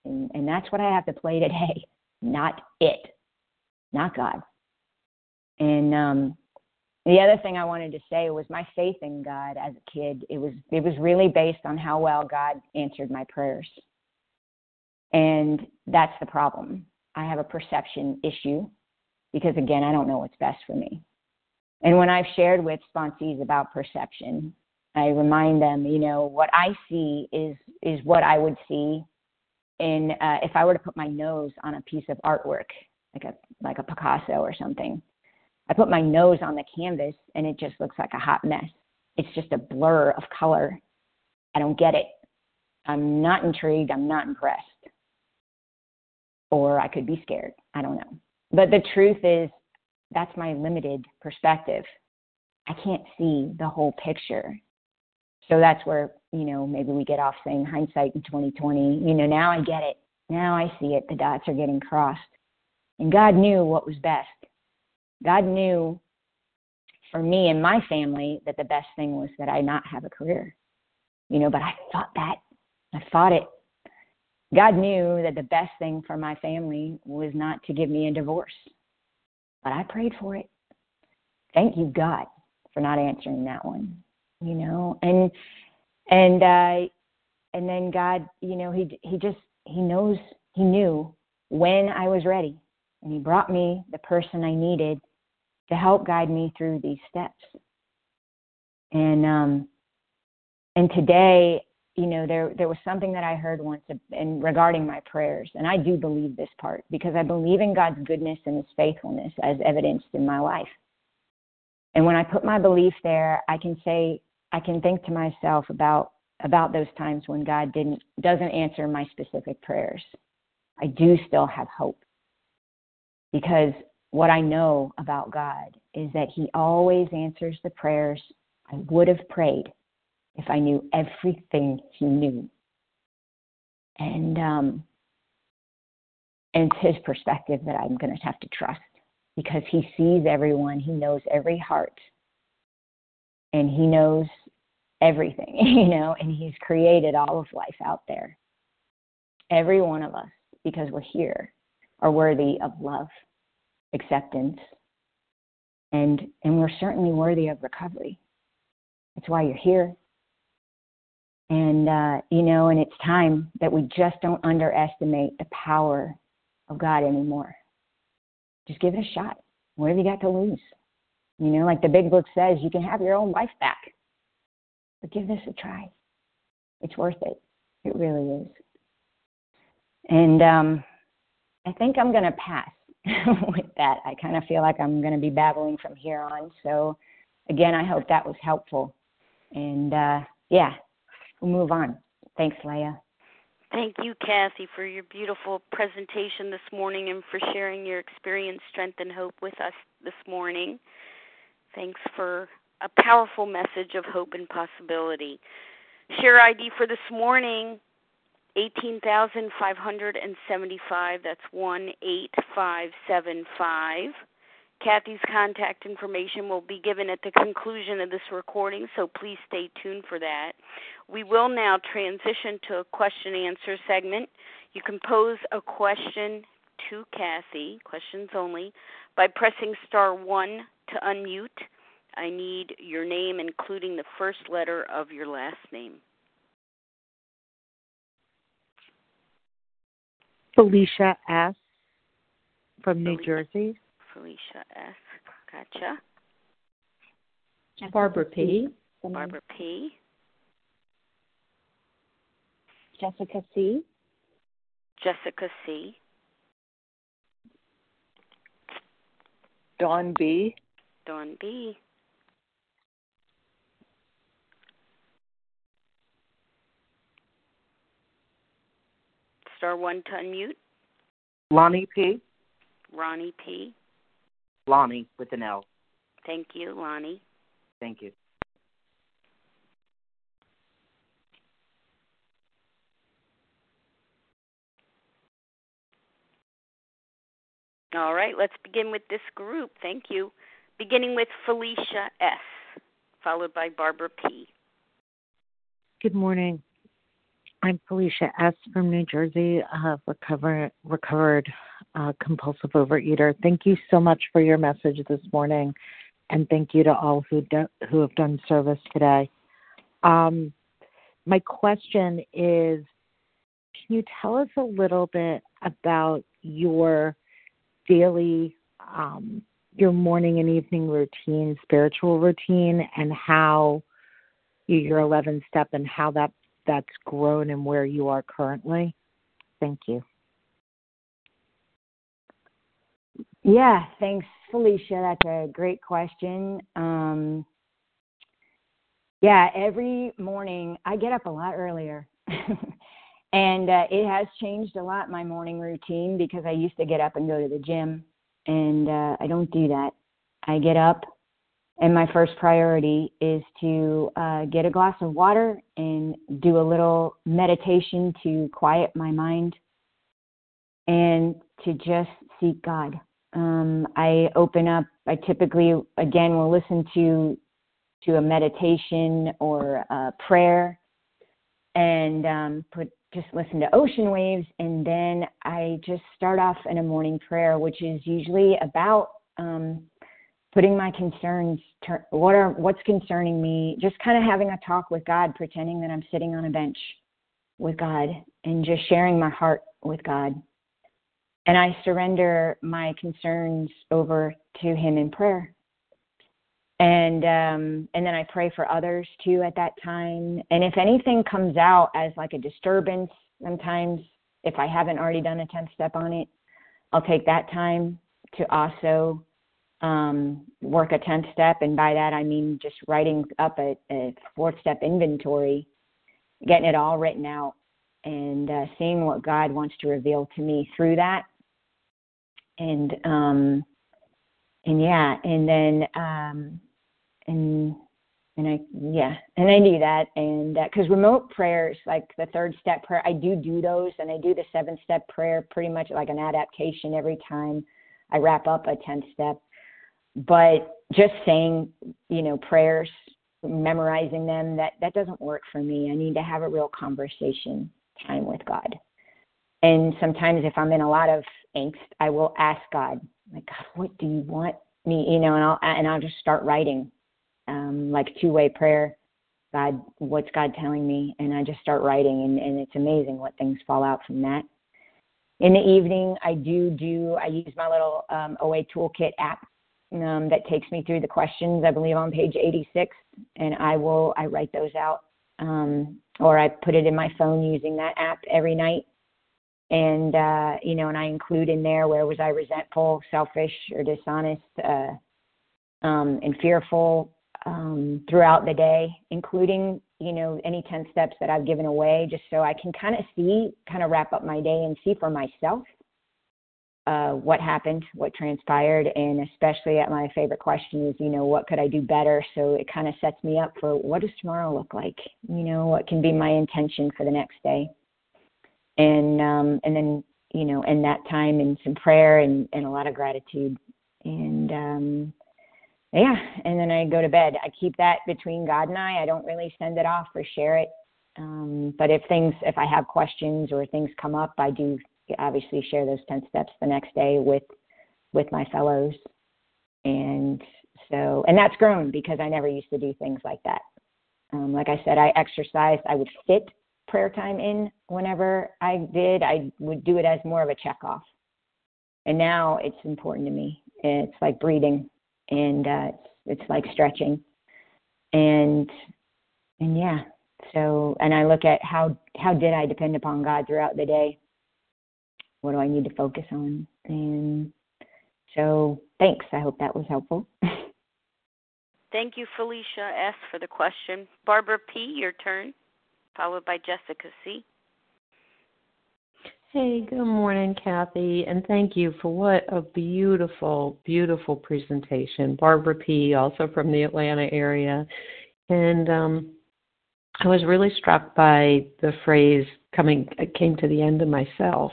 [SPEAKER 2] and, and that's what I have to play today. Not it. Not God. And um the other thing I wanted to say was my faith in God as a kid. It was it was really based on how well God answered my prayers. And that's the problem. I have a perception issue because again, I don't know what's best for me. And when I've shared with sponsees about perception, I remind them, you know, what I see is is what I would see in uh, if I were to put my nose on a piece of artwork, like a like a Picasso or something I put my nose on the canvas and it just looks like a hot mess. It's just a blur of color. I don't get it. I'm not intrigued. I'm not impressed. Or I could be scared. I don't know. But the truth is, that's my limited perspective. I can't see the whole picture. So that's where, you know, maybe we get off saying hindsight in 2020. You know, now I get it. Now I see it. The dots are getting crossed. And God knew what was best. God knew for me and my family that the best thing was that I not have a career. You know, but I fought that. I fought it. God knew that the best thing for my family was not to give me a divorce. But I prayed for it. Thank you, God, for not answering that one. You know, and and uh and then God, you know, he he just he knows he knew when I was ready and he brought me the person I needed to help guide me through these steps. And um, and today, you know, there there was something that I heard once in regarding my prayers, and I do believe this part because I believe in God's goodness and His faithfulness as evidenced in my life. And when I put my belief there, I can say I can think to myself about about those times when God didn't doesn't answer my specific prayers. I do still have hope because what I know about God is that He always answers the prayers I would have prayed if I knew everything He knew. And um, and it's His perspective that I'm going to have to trust because He sees everyone, He knows every heart, and He knows everything, you know, and He's created all of life out there. Every one of us, because we're here, are worthy of love acceptance, and and we're certainly worthy of recovery. That's why you're here. And uh, you know, and it's time that we just don't underestimate the power of God anymore. Just give it a shot. What have you got to lose? You know, like the big book says, you can have your own life back. But give this a try. It's worth it. It really is. And um, I think I'm going to pass with that. I kind of feel like I'm going to be babbling from here on. So, again, I hope that was helpful. And uh, yeah, we'll move on. Thanks, Leah.
[SPEAKER 1] Thank you, Kathy, for your beautiful presentation this morning and for sharing your experience, strength, and hope with us this morning. Thanks for a powerful message of hope and possibility. Share ID for this morning 18,575. That's 18575. Kathy's contact information will be given at the conclusion of this recording, so please stay tuned for that. We will now transition to a question answer segment. You can pose a question to Kathy, questions only, by pressing star 1 to unmute. I need your name, including the first letter of your last name.
[SPEAKER 3] Felicia S. from New Jersey.
[SPEAKER 1] Felicia S. Gotcha.
[SPEAKER 4] Barbara P.
[SPEAKER 1] Barbara P.
[SPEAKER 3] Jessica C.
[SPEAKER 1] Jessica C.
[SPEAKER 4] Dawn B.
[SPEAKER 1] Dawn B. Star one to unmute.
[SPEAKER 4] Lonnie P.
[SPEAKER 1] Ronnie P.
[SPEAKER 4] Lonnie with an L.
[SPEAKER 1] Thank you, Lonnie.
[SPEAKER 4] Thank you.
[SPEAKER 1] All right, let's begin with this group. Thank you. Beginning with Felicia S., followed by Barbara P.
[SPEAKER 3] Good morning. I'm Felicia S. from New Jersey, uh, recover, recovered uh, compulsive overeater. Thank you so much for your message this morning, and thank you to all who do, who have done service today. Um, my question is, can you tell us a little bit about your daily, um, your morning and evening routine, spiritual routine, and how your 11 step and how that that's grown and where you are currently? Thank you.
[SPEAKER 2] Yeah, thanks, Felicia. That's a great question. Um, yeah, every morning I get up a lot earlier. and uh, it has changed a lot, my morning routine, because I used to get up and go to the gym. And uh, I don't do that. I get up, and my first priority is to uh, get a glass of water and do a little meditation to quiet my mind and to just seek God. Um, I open up. I typically, again, will listen to to a meditation or a prayer, and um, put just listen to ocean waves, and then I just start off in a morning prayer, which is usually about um, putting my concerns. What are what's concerning me? Just kind of having a talk with God, pretending that I'm sitting on a bench with God, and just sharing my heart with God and I surrender my concerns over to Him in prayer. And um, and then I pray for others too at that time. And if anything comes out as like a disturbance, sometimes if I haven't already done a tenth step on it, I'll take that time to also um, work a tenth step. And by that I mean just writing up a, a fourth step inventory, getting it all written out, and uh, seeing what God wants to reveal to me through that. And um and yeah and then um and and I yeah and I do that. And because uh, remote prayers like the third step prayer I do do those and I do the seven step prayer pretty much like an adaptation every time I wrap up a 10 step but just saying you know prayers memorizing them that that doesn't work for me I need to have a real conversation time with God and sometimes if I'm in a lot of angst, I will ask God, like, God, what do you want me? You know, and I'll and I'll just start writing, um, like two way prayer. God, what's God telling me? And I just start writing, and, and it's amazing what things fall out from that. In the evening, I do do I use my little um, OA Toolkit app um, that takes me through the questions. I believe on page 86, and I will I write those out, um, or I put it in my phone using that app every night and uh, you know, and I include in there where was I resentful, selfish, or dishonest, uh, um, and fearful um, throughout the day, including you know any ten steps that I've given away, just so I can kind of see, kind of wrap up my day and see for myself uh, what happened, what transpired, and especially at my favorite question is, you know, what could I do better? So it kind of sets me up for what does tomorrow look like? You know, what can be my intention for the next day and um, and then you know, and that time and some prayer and, and a lot of gratitude, and um, yeah, and then I go to bed. I keep that between God and I. I don't really send it off or share it. Um, but if things, if I have questions or things come up, I do obviously share those ten steps the next day with with my fellows, and so and that's grown because I never used to do things like that. Um, like I said, I exercised. I would fit prayer time in whenever I did, I would do it as more of a check off. And now it's important to me. It's like breathing and uh, it's, it's like stretching. and and yeah so and i look at how how did i depend upon god throughout the day what do i need to focus on and so thanks i hope that was helpful
[SPEAKER 1] thank you felicia s for the question barbara p your turn followed by jessica c
[SPEAKER 5] Hey, good morning, Kathy, and thank you for what a beautiful, beautiful presentation. Barbara P., also from the Atlanta area. And um, I was really struck by the phrase coming came to the end of myself.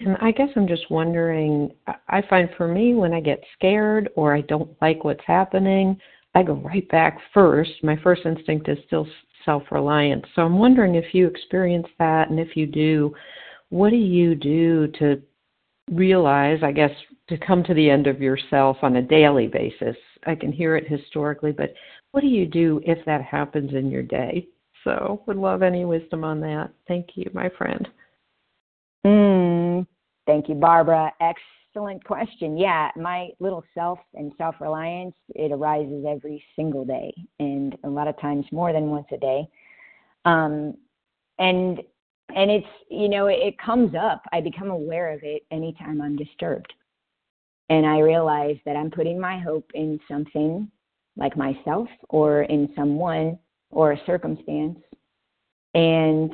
[SPEAKER 5] And I guess I'm just wondering I find for me when I get scared or I don't like what's happening, I go right back first. My first instinct is still self reliance. So I'm wondering if you experience that and if you do, what do you do to realize, I guess, to come to the end of yourself on a daily basis? I can hear it historically, but what do you do if that happens in your day? So, would love any wisdom on that. Thank you, my friend.
[SPEAKER 2] Mm, thank you, Barbara. Excellent question. Yeah, my little self and self reliance, it arises every single day, and a lot of times more than once a day. Um, and and it's you know it comes up i become aware of it anytime i'm disturbed and i realize that i'm putting my hope in something like myself or in someone or a circumstance and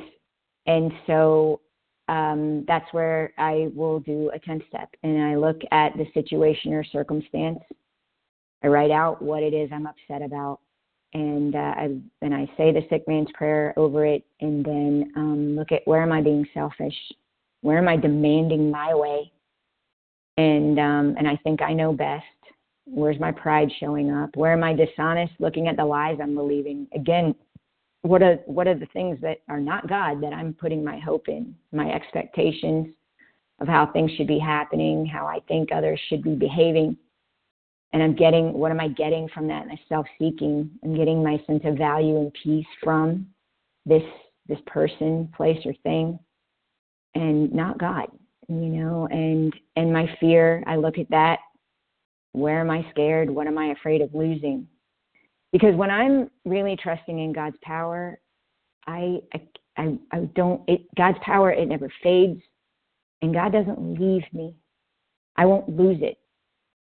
[SPEAKER 2] and so um, that's where i will do a 10 step and i look at the situation or circumstance i write out what it is i'm upset about and uh, I then I say the sick man's prayer over it, and then um, look at where am I being selfish, where am I demanding my way, and um, and I think I know best. Where's my pride showing up? Where am I dishonest, looking at the lies I'm believing? Again, what are what are the things that are not God that I'm putting my hope in? My expectations of how things should be happening, how I think others should be behaving and I'm getting what am I getting from that? My self seeking. I'm getting my sense of value and peace from this this person, place, or thing, and not God. You know, and and my fear. I look at that. Where am I scared? What am I afraid of losing? Because when I'm really trusting in God's power, I I I, don't. It, God's power it never fades, and God doesn't leave me. I won't lose it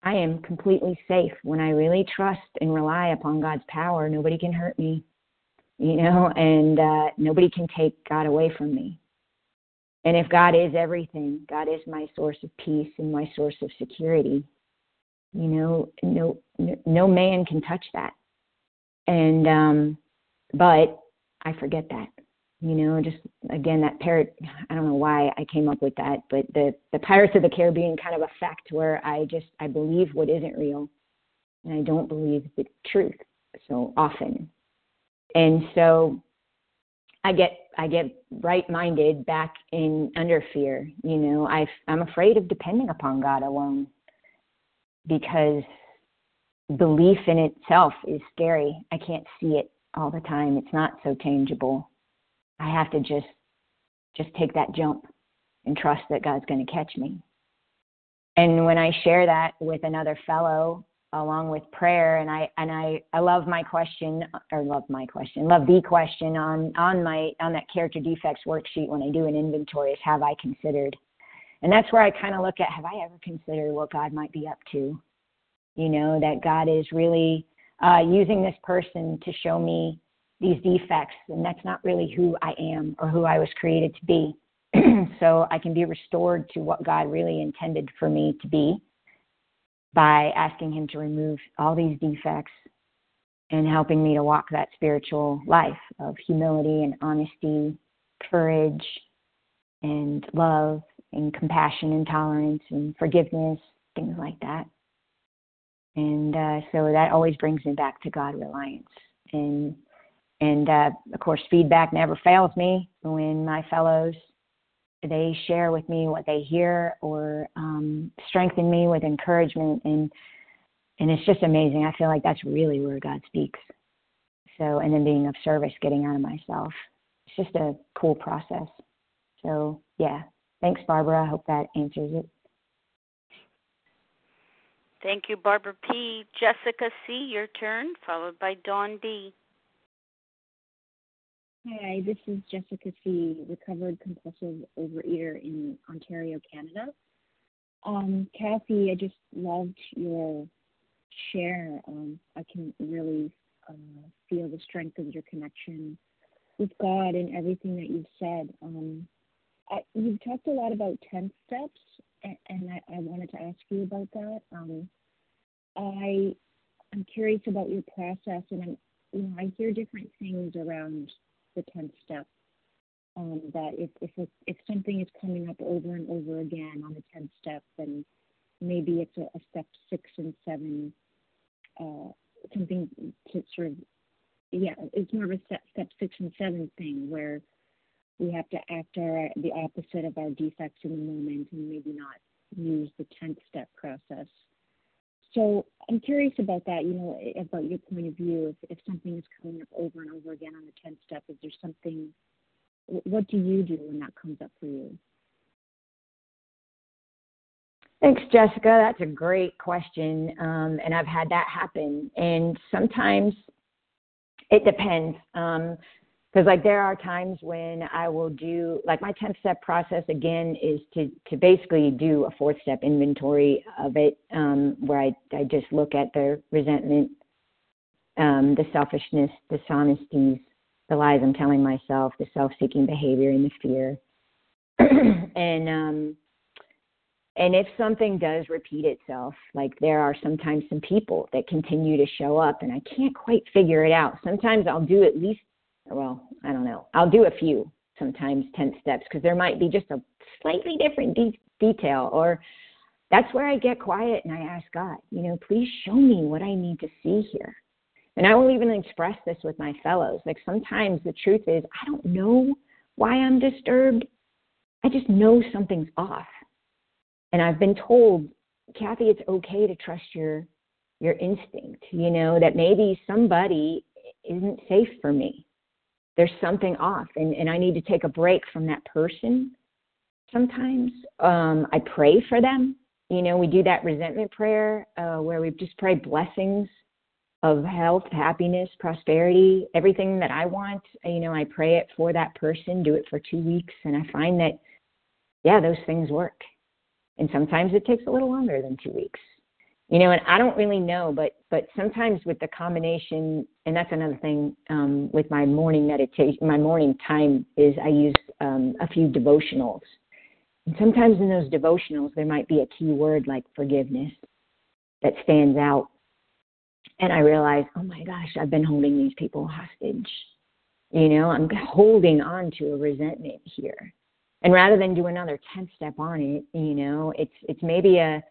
[SPEAKER 2] I am completely safe when I really trust and rely upon God's power. Nobody can hurt me, you know, and uh, nobody can take God away from me. And if God is everything, God is my source of peace and my source of security. You know, no no man can touch that. And um but I forget that you know just again that parrot i don't know why i came up with that but the the pirates of the caribbean kind of effect where i just i believe what isn't real and i don't believe the truth so often. And so i get i get right minded back in under fear you know i i'm afraid of depending upon god alone because belief in itself is scary. I can't see it all the time. It's not so tangible. I have to just just take that jump and trust that God's going to catch me. And when I share that with another fellow along with prayer and I and I I love my question or love my question love the question on on my on that character defects worksheet when I do an inventory is have I considered. And that's where I kind of look at have I ever considered what God might be up to you know that God is really uh, using this person to show me these defects, and that's not really who I am or who I was created to be. so I can be restored to what God really intended for me to be by asking Him to remove all these defects and helping me to walk that spiritual life of humility and honesty, courage, and love, and compassion and tolerance and forgiveness, things like that. And uh, so that always brings me back to God reliance. And and uh, of course, feedback never fails me when my fellows they share with me what they hear or um, strengthen me with encouragement, and and it's just amazing. I feel like that's really where God speaks. So, and then being of service, getting out of myself. It's just a cool process. So, yeah. Thanks, Barbara. I hope that answers it.
[SPEAKER 1] Thank you, Barbara P. Jessica C., your turn, followed by Dawn D.
[SPEAKER 6] Hi, this is Jessica C., recovered compulsive overeater in Ontario, Canada. Um, Kathy, I just loved your share. Um, I can really uh, feel the strength of your connection with God and everything that you've said. Um, I, you've talked a lot about 10 steps, and, I, I, wanted to ask you about that. Um, I, I'm curious about your process, and I'm, you know, I hear different things around the 10th step. Um, that if if if something is coming up over and over again on the 10th step, then maybe it's a, a step six and seven, uh, something to sort of, yeah, it's more of a step, step six and seven thing where we have to act our the opposite of our defects in the moment and maybe not use the 10th step process. So I'm curious about that, you know, about your point of view. If, if something is coming up over and over again on the 10th step, is there something, what do you do when that comes up for you?
[SPEAKER 2] Thanks, Jessica. That's a great question. Um, and I've had that happen. And sometimes it depends. Um, because like there are times when I will do like my 10 step process again is to to basically do a fourth step inventory of it um, where I, I just look at the resentment, um, the selfishness, dishonesties, the lies I'm telling myself, the self seeking behavior, and the fear. and um, and if something does repeat itself, like there are sometimes some people that continue to show up and I can't quite figure it out. Sometimes I'll do at least well, I don't know. I'll do a few sometimes 10 steps because there might be just a slightly different de- detail or that's where I get quiet and I ask God, you know, please show me what I need to see here. And I will even express this with my fellows. Like sometimes the truth is, I don't know why I'm disturbed. I just know something's off. And I've been told, Kathy, it's okay to trust your your instinct, you know, that maybe somebody isn't safe for me there's something off and, and I need to take a break from that person sometimes. Um, I pray for them. You know, we do that resentment prayer uh, where we just pray blessings of health, happiness, prosperity, everything that I want. You know, I pray it for that person, do it for two weeks, and I find that, yeah, those things work. And sometimes it takes a little longer than two weeks you know and i don't really know but but sometimes with the combination and that's another thing um, with my morning meditation my morning time is i use um, a few devotionals. And sometimes in those devotionals there might be a key word like forgiveness that stands out. And i realize oh my gosh i've been holding these people hostage. You know i'm holding on to a resentment here. And rather than do another 10 step on it you know it's it's maybe a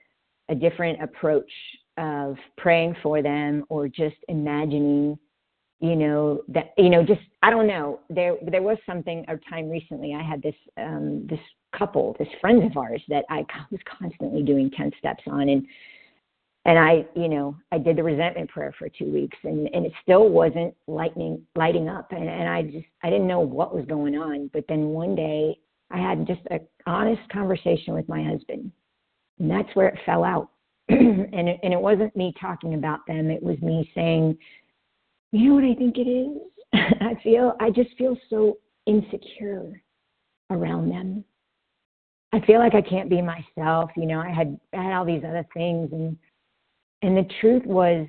[SPEAKER 2] a different approach of praying for them or just imagining you know that you know just i don't know there there was something a time recently i had this um this couple this friend of ours that i was constantly doing 10 steps on and and i you know i did the resentment prayer for two weeks and and it still wasn't lightning lighting up and and i just i didn't know what was going on. But then one day i had just a honest conversation with my husband and that's where it fell out. and it, and it wasn't me talking about them. It was me saying, you know what I think it is? I feel I just feel so insecure around them. I feel like I can't be myself. You know, I had I had all these other things, and and the truth was,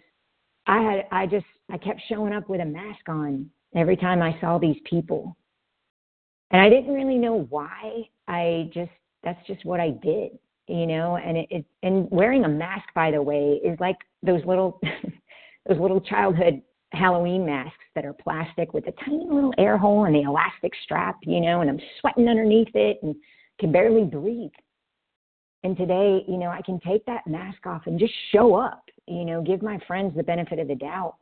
[SPEAKER 2] I had I just I kept showing up with a mask on every time I saw these people, and I didn't really know why. I just that's just what I did you know and it, it and wearing a mask by the way is like those little those little childhood halloween masks that are plastic with a tiny little air hole and the elastic strap you know and i'm sweating underneath it and can barely breathe. And today you know i can take that mask off and just show up you know give my friends the benefit of the doubt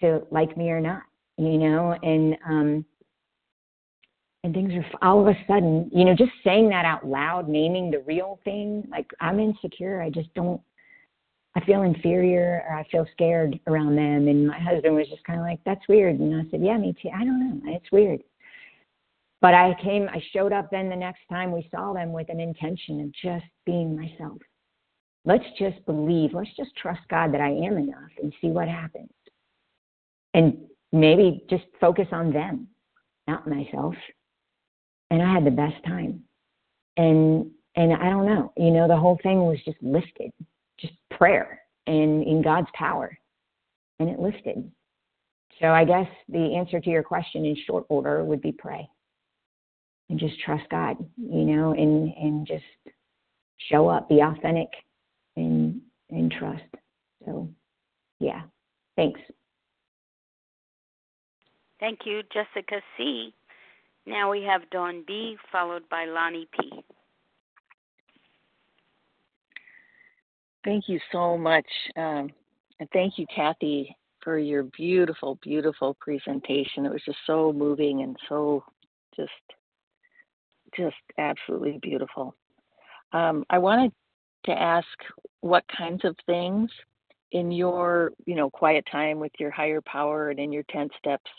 [SPEAKER 2] to like me or not you know and um and things are all of a sudden, you know, just saying that out loud, naming the real thing, like I'm insecure. I just don't, I feel inferior or I feel scared around them. And my husband was just kind of like, that's weird. And I said, yeah, me too. I don't know. It's weird. But I came, I showed up then the next time we saw them with an intention of just being myself. Let's just believe, let's just trust God that I am enough and see what happens. And maybe just focus on them not myself. And I had the best time. And and I don't know, you know, the whole thing was just lifted, just prayer and in God's power. And it lifted. So I guess the answer to your question in short order would be pray. And just trust God, you know, and and just show up, be authentic and and trust. So yeah. Thanks.
[SPEAKER 1] Thank you, Jessica C. Now we have Dawn B, followed by Lonnie P.
[SPEAKER 7] Thank you so much. Um, and thank you, Kathy, for your beautiful, beautiful presentation. It was just so moving and so just, just absolutely beautiful. Um, I wanted to ask what kinds of things in your, you know, quiet time with your higher power and in your 10 steps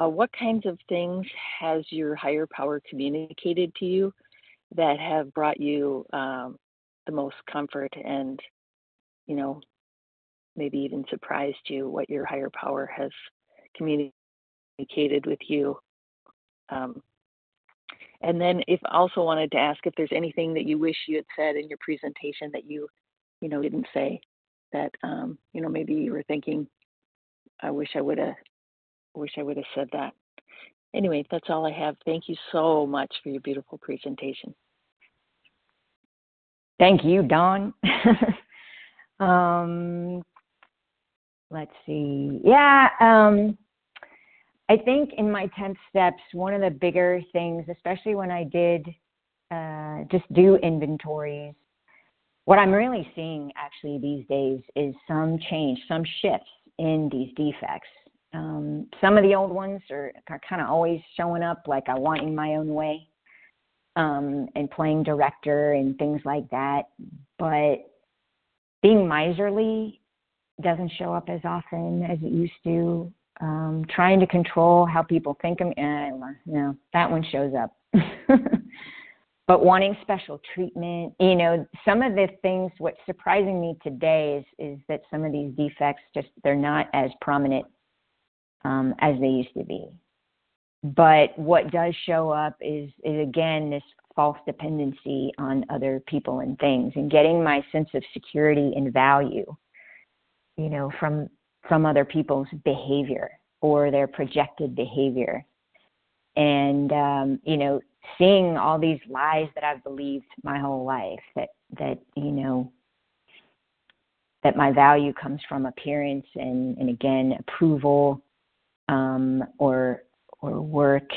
[SPEAKER 7] uh, what kinds of things has your higher power communicated to you that have brought you um, the most comfort and, you know, maybe even surprised you what your higher power has communicated with you? Um, and then, if also wanted to ask if there's anything that you wish you had said in your presentation that you, you know, didn't say, that um, you know maybe you were thinking, I wish I would have wish I would have said that. Anyway, that's all I have. Thank you so much for your beautiful presentation.
[SPEAKER 2] Thank you, Dawn. um, let's see. Yeah, um, I think in my 10 steps, one of the bigger things, especially when I did uh, just do inventories, what I'm really seeing actually these days is some change, some shifts in these defects. Um, some of the old ones are, are kind of always showing up, like I want in my own way, um, and playing director and things like that. But being miserly doesn't show up as often as it used to. Um, trying to control how people think of me, eh, no, that one shows up. but wanting special treatment, you know, some of the things. What's surprising me today is is that some of these defects just they're not as prominent um, as they used to be. But what does show up is, is again this false dependency on other people and things, and getting my sense of security and value, you know, from from other people's behavior or their projected behavior, and um, you know, seeing all these lies that I've believed my whole life that that you know that my value comes from appearance and, and again approval um, or or work.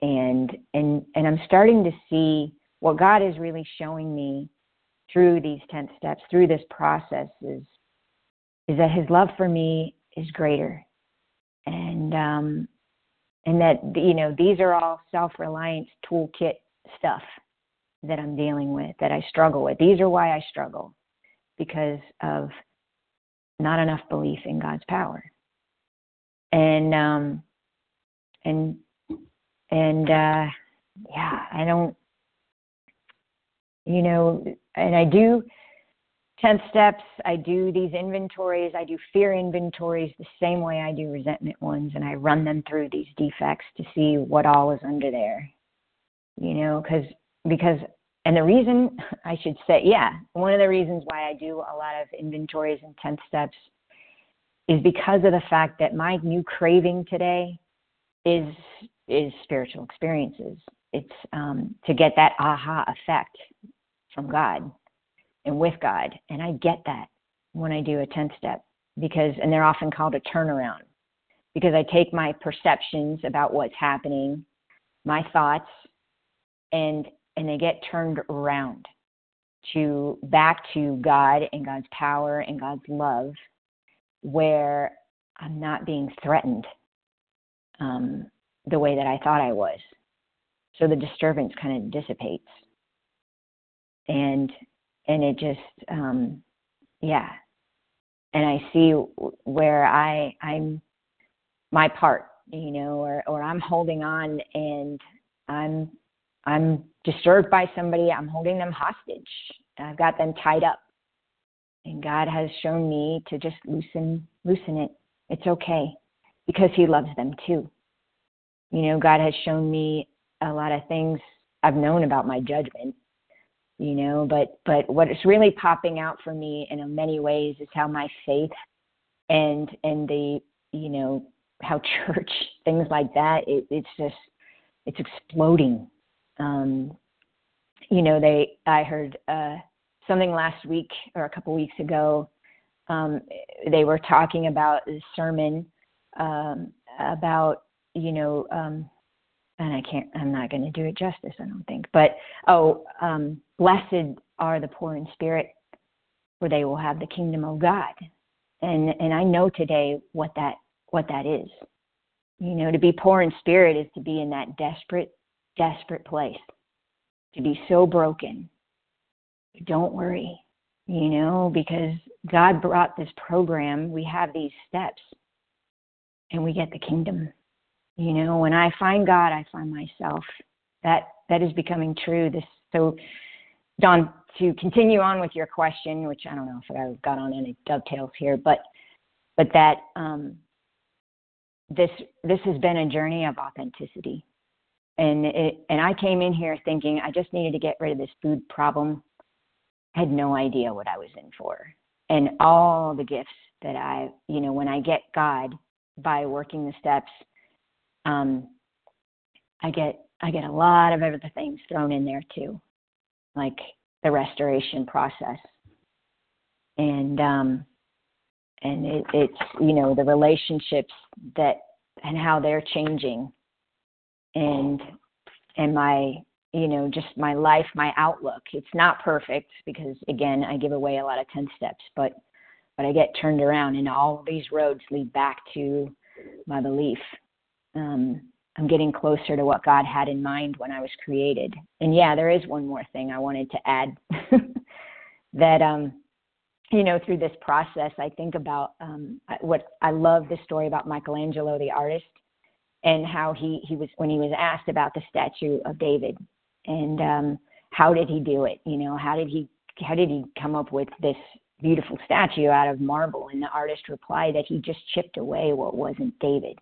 [SPEAKER 2] And and and I'm starting to see what God is really showing me through these 10 steps through this process is is that his love for me is greater. And um and that you know these are all self-reliance toolkit stuff that I'm dealing with that I struggle with. These are why I struggle because of not enough belief in God's power and um and and uh yeah i don't you know and i do 10 steps i do these inventories i do fear inventories the same way i do resentment ones and i run them through these defects to see what all is under there you know because because and the reason i should say yeah one of the reasons why i do a lot of inventories and 10 steps is because of the fact that my new craving today is is spiritual experiences. It's um, to get that aha effect from God and with God, and I get that when I do a ten step because, and they're often called a turnaround because I take my perceptions about what's happening, my thoughts, and and they get turned around to back to God and God's power and God's love where I'm not being threatened um, the way that I thought I was. So the disturbance kind of dissipates, and and it just um, yeah, and I see where I I'm my part, you know, or or I'm holding on and I'm I'm disturbed by somebody. I'm holding them hostage. I've got them tied up and God has shown me to just loosen loosen it. It's okay because he loves them too. You know, God has shown me a lot of things I've known about my judgment, you know, but but what is really popping out for me in many ways is how my faith and and the you know how church things like that it, it's just it's exploding um you know they i heard uh something last week or a couple weeks ago um they were talking about the sermon um about you know um and i can't i'm not going to do it justice i don't think but oh um blessed are the poor in spirit for they will have the kingdom of god. And and i know today what that what that is. You know to be poor in spirit is to be in that desperate desperate place to be so broken don't worry you know because god brought this program. We have these steps and we get the kingdom you know. When i find god i find myself. That that is becoming true. This so don to continue on with your question which i don't know if i got on any dovetails here but but that um this this has been a journey of authenticity. And it and i came in here thinking i just needed to get rid of this food problem had no idea what i was in for. And all the gifts that i you know when i get god by working the steps um i get i get a lot of other things thrown in there too like the restoration process. And um and it, it's you know the relationships that and how they're changing. And and my you know just my life my outlook. It's not perfect because again i give away a lot of 10 steps but but i get turned around and all these roads lead back to my belief. Um i'm getting closer to what god had in mind when i was created. And yeah there is one more thing i wanted to add that um you know through this process i think about um what i love the story about michelangelo the artist and how he he was when he was asked about the statue of david and um how did he do it? You know how did he how did he come up with this beautiful statue out of marble? And the artist replied that he just chipped away what wasn't david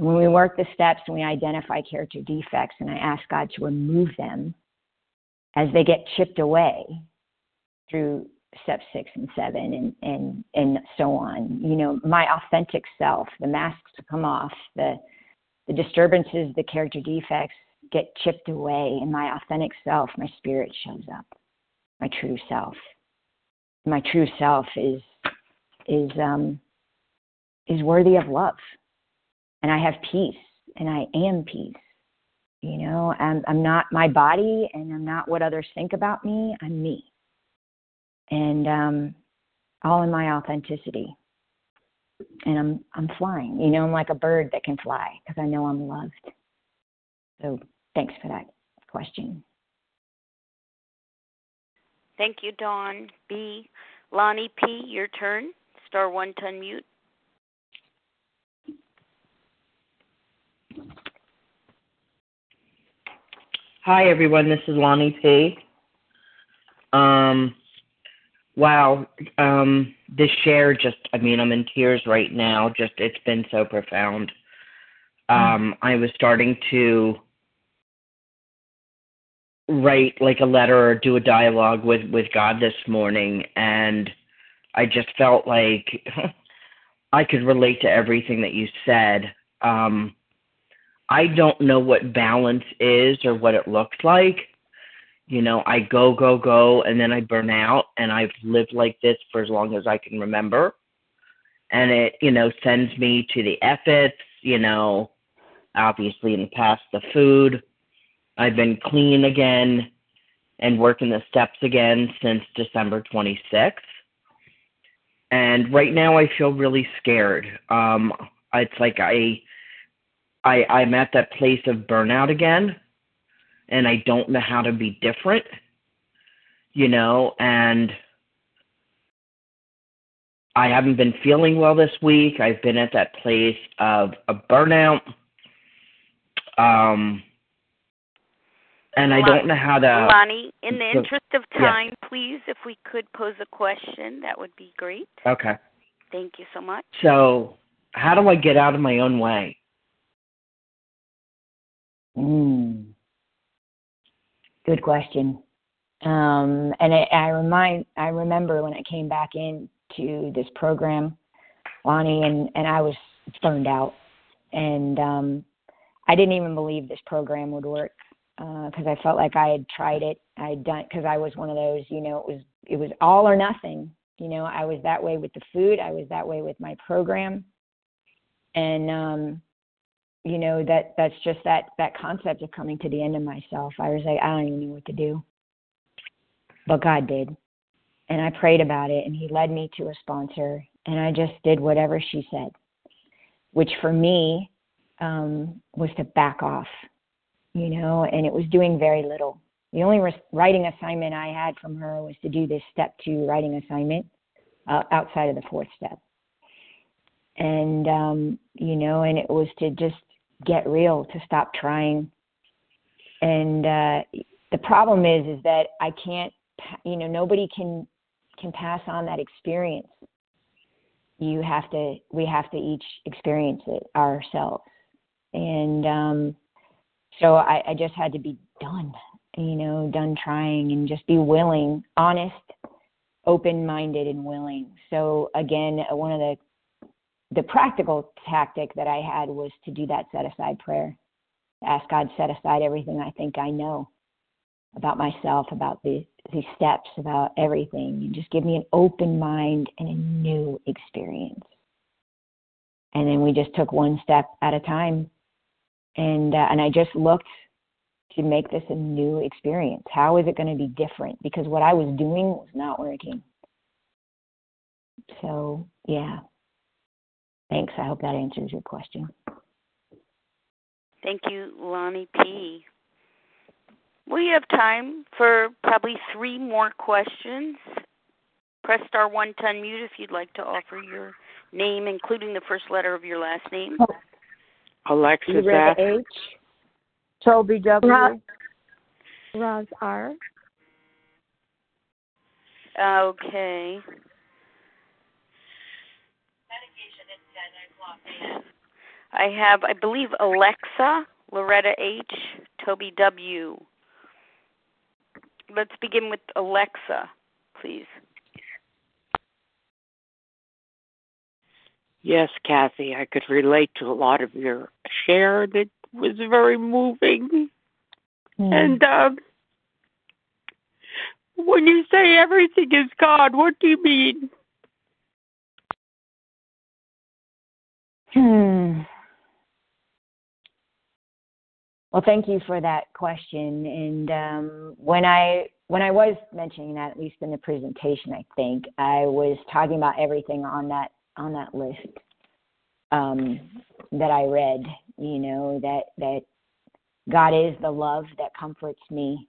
[SPEAKER 2] and when we work the steps and we identify character defects and i ask god to remove them as they get chipped away through step six and seven and and and so on you know my authentic self the masks come off the the disturbances the character defects get chipped away and my authentic self my spirit shows up my true self my true self is is um is worthy of love and i have peace and i am peace you know i'm i'm not my body and i'm not what others think about me i'm me and um, all in my authenticity. And I'm I'm flying. You know, I'm like a bird that can fly because I know I'm loved. So thanks for that question.
[SPEAKER 1] Thank you, Dawn B. Lonnie P. Your turn. Star one to unmute.
[SPEAKER 4] Hi, everyone. This is Lonnie P. Um, wow, um, this share just, I mean, I'm in tears right now. Just, it's been so profound. Um, I was starting to write like a letter or do a dialogue with, with God this morning, and I just felt like I could relate to everything that you said. Um, I don't know what balance is or what it looks like you know, I go, go, go, and then I burn out. And I've lived like this for as long as I can remember. And it, you know, sends me to the efforts, you know, obviously in the past, the food. I've been clean again and working the steps again since December 26th. And right now I feel really scared. Um, it's like I, I, I'm at that place of burnout again and I don't know how to be different, you know, and I haven't been feeling well this week. I've been at that place of a burnout. Um, and I don't know how to.
[SPEAKER 1] Lonnie, in the interest of time, yeah. please, if we could pose a question, that would be great.
[SPEAKER 4] Okay.
[SPEAKER 1] Thank you so much.
[SPEAKER 4] So, how do I get out of my own way?
[SPEAKER 2] Mm. Good question. Um, and I, I remind, I remember when I came back into this program, Lonnie, and and I was burned out, and um, I didn't even believe this program would work because uh, I felt like I had tried it. I had done because I was one of those, you know, it was it was all or nothing. You know, I was that way with the food. I was that way with my program, and um, you know that that's just that that concept of coming to the end of myself. I was like, I don't even know what to do but God did. And I prayed about it, and He led me to a sponsor, and I just did whatever she said, which for me um, was to back off, you know, and it was doing very little. The only writing assignment I had from her was to do this step two writing assignment uh, outside of the fourth step. And, um, you know, and it was to just get real, to stop trying. And uh, the problem is, is that I can't you know nobody can can pass on that experience you have to we have to each experience it ourselves and um so i i just had to be done you know done trying and just be willing honest open minded and willing. So again uh, one of the the practical tactic that i had was to do that set aside prayer. Ask god set aside everything i think i know about myself, about the, these steps, about everything, and just give me an open mind and a new experience. And then we just took one step at a time, and uh, and I just looked to make this a new experience. How is it going to be different? Because what I was doing was not working. So yeah, thanks. I hope that answers your question.
[SPEAKER 1] Thank you, Lonnie P. We have time for probably three more questions. Press star one to unmute if you'd like to offer your name, including the first letter of your last name.
[SPEAKER 8] Alexis
[SPEAKER 2] F. H. Toby W.
[SPEAKER 9] Roz, Roz R.
[SPEAKER 1] Okay. I have, I believe, Alexa, Loretta H, Toby W. Let's begin with Alexa, please.
[SPEAKER 8] Yes, Kathy, I could relate to a lot of your share. That was very moving. Mm. And um, when you say everything is God, what do you mean?
[SPEAKER 2] Hmm. Well, thank you for that question. And um, when I when I was mentioning that, at least in the presentation, I think I was talking about everything on that on that list um, that I read. You know that that God is the love that comforts me.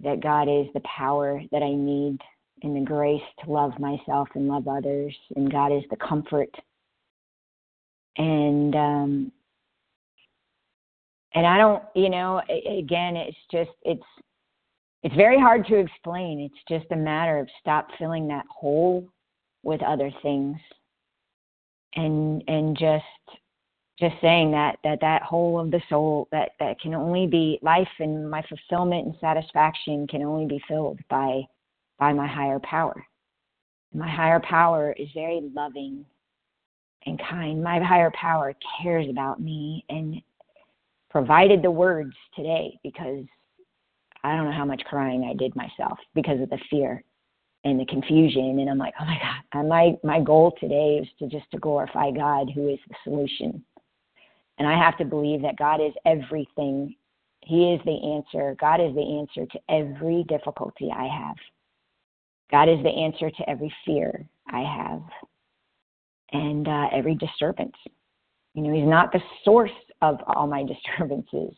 [SPEAKER 2] That God is the power that I need and the grace to love myself and love others. And God is the comfort. And um, and I don't, you know, again, it's just it's it's very hard to explain. It's just a matter of stop filling that hole with other things, and and just just saying that that that hole of the soul that that can only be life and my fulfillment and satisfaction can only be filled by by my higher power. My higher power is very loving and kind. My higher power cares about me and provided the words today because I don't know how much crying I did myself because of the fear and the confusion and I'm like, oh my God. my my goal today is to just to glorify God who is the solution. And I have to believe that God is everything. He is the answer. God is the answer to every difficulty I have. God is the answer to every fear I have and uh, every disturbance. You know, He's not the source of all my disturbances.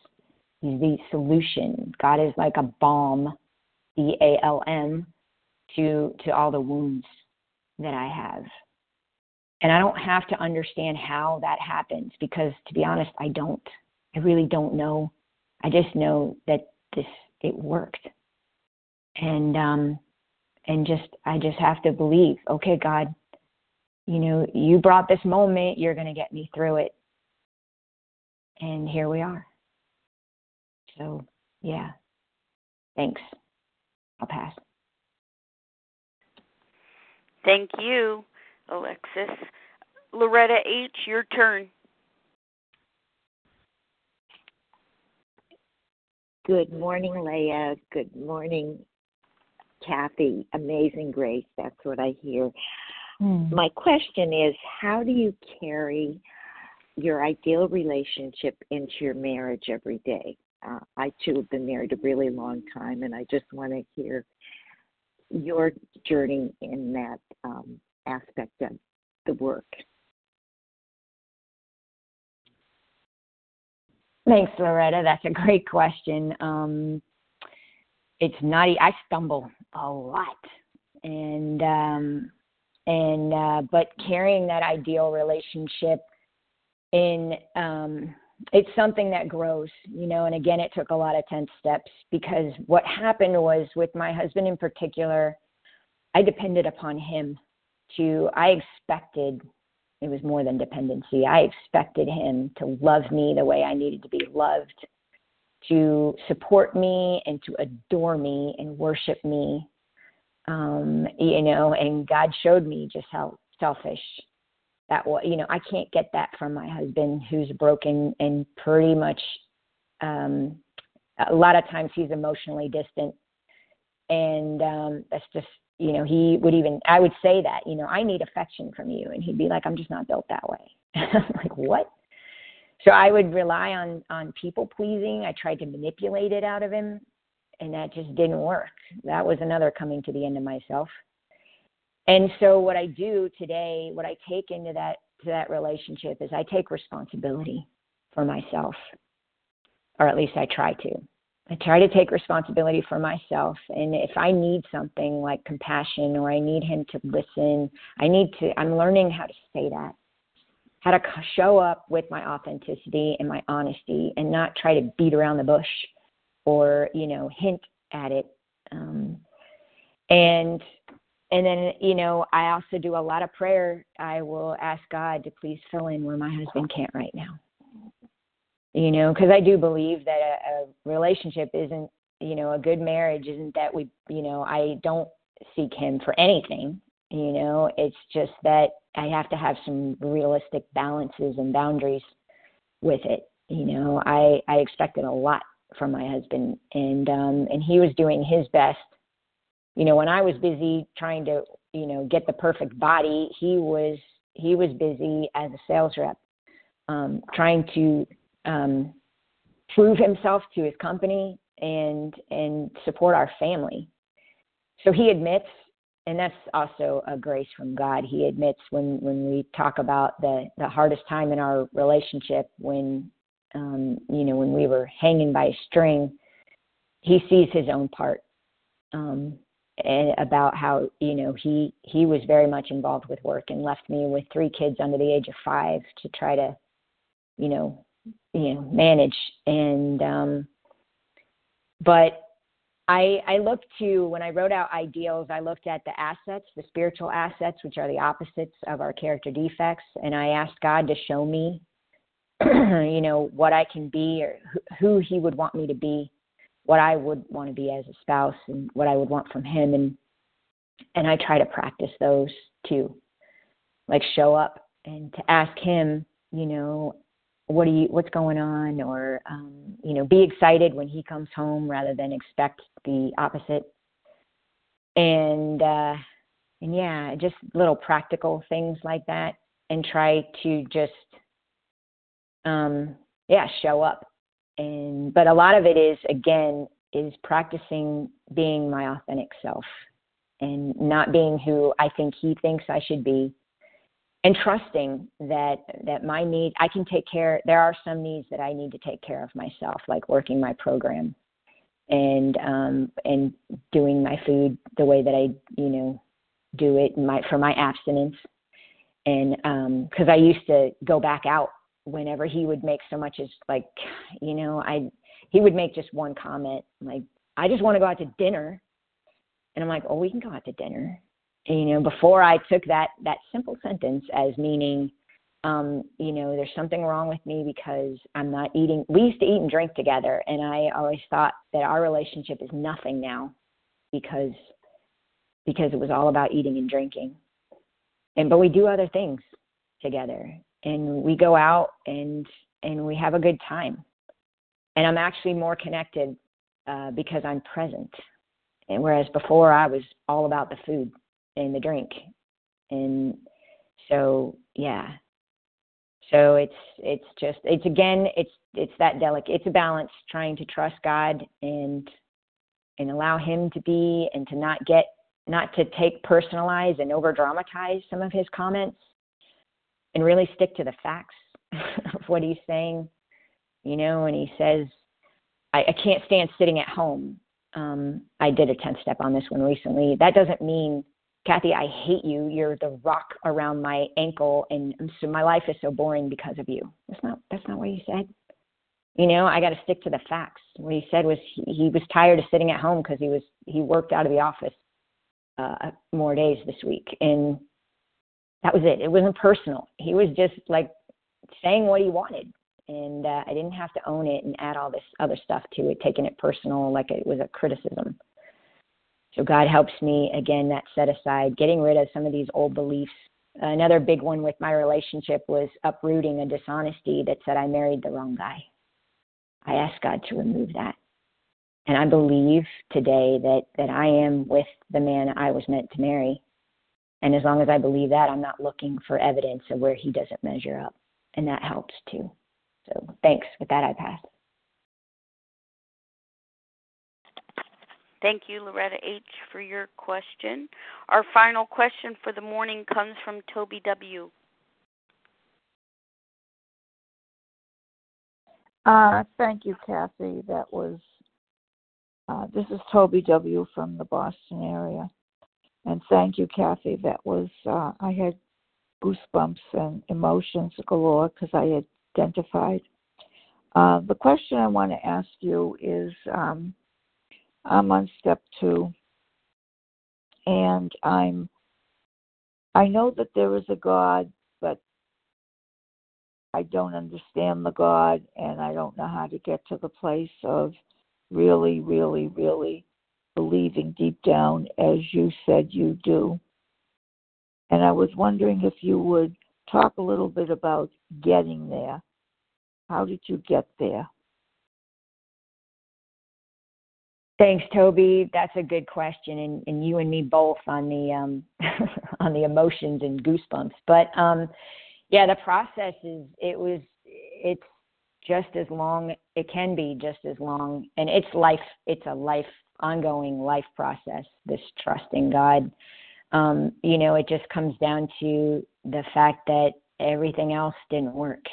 [SPEAKER 2] He's the solution. God is like a balm, B A L M, to to all the wounds that I have. And I don't have to understand how that happens because to be honest, I don't. I really don't know. I just know that this it worked. And um and just I just have to believe, okay, God, you know, you brought this moment, you're going to get me through it and here we are. So, yeah. Thanks. I'll pass.
[SPEAKER 1] Thank you, Alexis. Loretta H., your turn.
[SPEAKER 10] Good morning, Leah. Good morning, Kathy. Amazing grace. That's what I hear.
[SPEAKER 2] Hmm.
[SPEAKER 10] My question is how do you carry your ideal relationship into your marriage every day? Uh, I too have been married a really long time, and I just want to hear your journey in that um, aspect of the work.
[SPEAKER 2] Thanks, Loretta. That's a great question. Um, it's not. I stumble a lot, and um, and uh, but carrying that ideal relationship in um, it's something that grows, you know. And again, it took a lot of tenth steps because what happened was with my husband in particular, I depended upon him to. I expected it was more than dependency. I expected him to love me the way I needed to be loved, to support me and to adore me and worship me. Um, you know, and God showed me just how selfish that was. You know, I can't get that from my husband who's broken and pretty much um a lot of times he's emotionally distant. And um that's just you know he would even i would say that you know i need affection from you. And he'd be like i'm just not built that way. I'm like what? So i would rely on on people pleasing. I tried to manipulate it out of him and that just didn't work. That was another coming to the end of myself and so what i do today what i take into that to that relationship is i take responsibility for myself or at least i try to I try to take responsibility for myself. And if I need something like compassion or I need him to listen, I need to, I'm learning how to say that, how to show up with my authenticity and my honesty and not try to beat around the bush or, you know, hint at it. Um, and, and then, you know, I also do a lot of prayer. I will ask God to please fill in where my husband can't right now. You know because i do believe that a, a relationship isn't you know a good marriage isn't that we you know i don't seek him for anything. You know it's just that i have to have some realistic balances and boundaries with it. You know i i expected a lot from my husband and um and he was doing his best you know when i was busy trying to you know get the perfect body he was he was busy as a sales rep um trying to um, prove himself to his company and and support our family. So he admits, and that's also a grace from God. He admits when when we talk about the the hardest time in our relationship, when um, you know when we were hanging by a string, he sees his own part. Um, about how you know he he was very much involved with work and left me with three kids under the age of five to try to you know you know manage. And um but I, I looked to when I wrote out ideals, I looked at the assets, the spiritual assets, which are the opposites of our character defects, and I asked God to show me, you know, what I can be or who He would want me to be, what I would want to be as a spouse, and what I would want from Him, and and I try to practice those too, like show up and to ask Him, you know, what do you what's going on? Or um, you know be excited when he comes home rather than expect the opposite. And uh and yeah just little practical things like that and try to just um yeah show up and but a lot of it is again is practicing being my authentic self and not being who I think he thinks I should be and trusting that that my need I can take care there are some needs that I need to take care of myself like working my program and um and doing my food the way that I you know do it my for my abstinence. And um cuz I used to go back out whenever he would make so much as like you know I he would make just one comment like I just want to go out to dinner and I'm like oh we can go out to dinner you know before i took that that simple sentence as meaning um, you know, there's something wrong with me because I'm not eating. We used to eat and drink together, and I always thought that our relationship is nothing now because because it was all about eating and drinking. And but we do other things together, and we go out and and we have a good time. And I'm actually more connected uh, because I'm present. And whereas before I was all about the food and the drink, and so yeah, so it's it's just it's again it's it's that delicate it's a balance trying to trust God and and allow him to be and to not get not to take personalize and over dramatize some of his comments and really stick to the facts of what he's saying you know and he says I, I can't stand sitting at home um i did a 10 step on this one recently that doesn't mean Kathy, I hate you. You're the rock around my ankle, and so my life is so boring because of you. That's not that's not what he said. You know, I got to stick to the facts. What he said was he, he was tired of sitting at home because he was he worked out of the office uh, more days this week, and that was it. It wasn't personal. He was just like saying what he wanted, and uh, I didn't have to own it and add all this other stuff to it, taking it personal like it was a criticism. So God helps me again that set aside, getting rid of some of these old beliefs. Another big one with my relationship was uprooting a dishonesty that said I married the wrong guy. I asked God to remove that. And I believe today that that I am with the man I was meant to marry. And as long as I believe that, I'm not looking for evidence of where he doesn't measure up. And that helps too. So thanks. With that, I pass.
[SPEAKER 1] Thank you, Loretta H., for your question. Our final question for the morning comes from Toby W.
[SPEAKER 11] Uh, thank you, Kathy. That was, uh, this is Toby W. from the Boston area. And thank you, Kathy. That was, uh, I had goosebumps and emotions galore because I identified. Uh, the question I want to ask you is um, I'm on step two. And I'm I know that there is a God, but I don't understand the God and I don't know how to get to the place of really, really, really believing deep down as you said you do. And I was wondering if you would talk a little bit about getting there. How did you get there?
[SPEAKER 2] Thanks, Toby. That's a good question, and, and you and me both on the um, on the emotions and goosebumps. But um, yeah, the process is it was it's just as long. It can be just as long, and it's life. It's a life ongoing life process. This trusting God. Um, you know, it just comes down to the fact that everything else didn't work.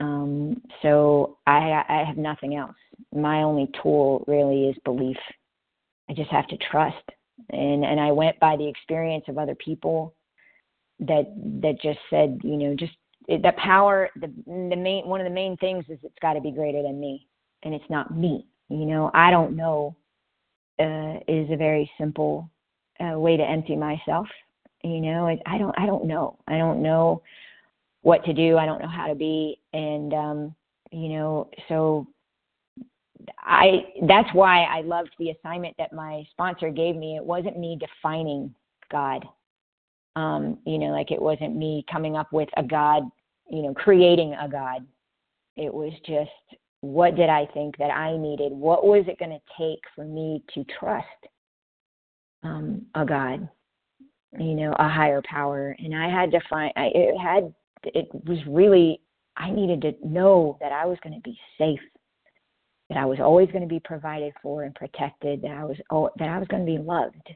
[SPEAKER 2] Um, so I, I have nothing else my only tool really is belief. I just have to trust. And and I went by the experience of other people that that just said, you know, just the power the the main one of the main things is it's got to be greater than me and it's not me. You know, I don't know uh is a very simple uh, way to empty myself. You know, I, I don't I don't know. I don't know what to do. I don't know how to be and um you know, so I that's why I loved the assignment that my sponsor gave me. It wasn't me defining God. Um, you know, like it wasn't me coming up with a God, you know, creating a God. It was just what did I think that I needed? What was it going to take for me to trust um, a God, you know, a higher power? And I had to find, I, it had, it was really, I needed to know that I was going to be safe that I was always going to be provided for and protected, that I was oh, that I was going to be loved.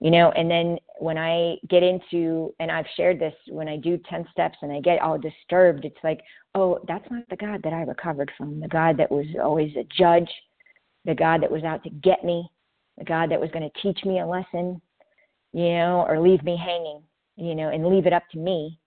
[SPEAKER 2] You know, and then when I get into and I've shared this when I do 10 steps and I get all disturbed, it's like, oh, that's not the God that I recovered from. The God that was always a judge, the God that was out to get me, the God that was going to teach me a lesson, you know, or leave me hanging, you know, and leave it up to me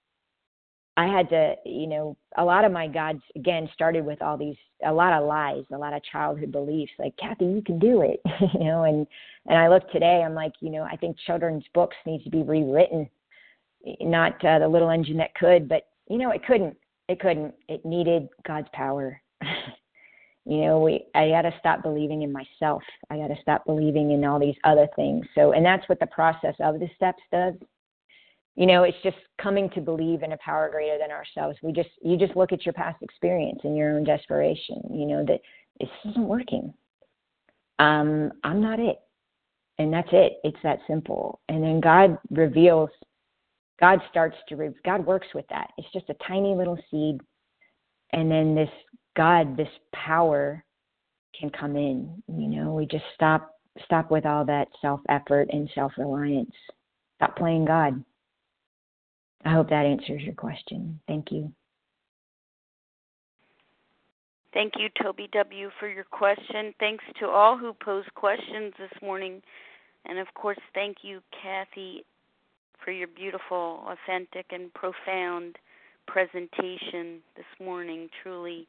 [SPEAKER 2] I had to, you know, a lot of my gods again started with all these a lot of lies, a lot of childhood beliefs like Kathy, you can do it, you know, and and I look today, I'm like, you know, I think children's books need to be rewritten, not uh, the little engine that could, but you know, it couldn't. It couldn't. It needed God's power. you know, we I got to stop believing in myself. I got to stop believing in all these other things. So, and that's what the process of the steps does. You know, it's just coming to believe in a power greater than ourselves. We just you just look at your past experience and your own desperation. You know that this isn't working. Um, I'm not it, and that's it. It's that simple. And then God reveals God starts to, God works with that. It's just a tiny little seed. And then this God, this power can come in. You know, we just stop, stop with all that self effort and self reliance. Stop playing God. I hope that answers your question. Thank you.
[SPEAKER 1] Thank you, Toby W., for your question. Thanks to all who posed questions this morning. And of course, thank you, Kathy for your beautiful, authentic, and profound presentation this morning. Truly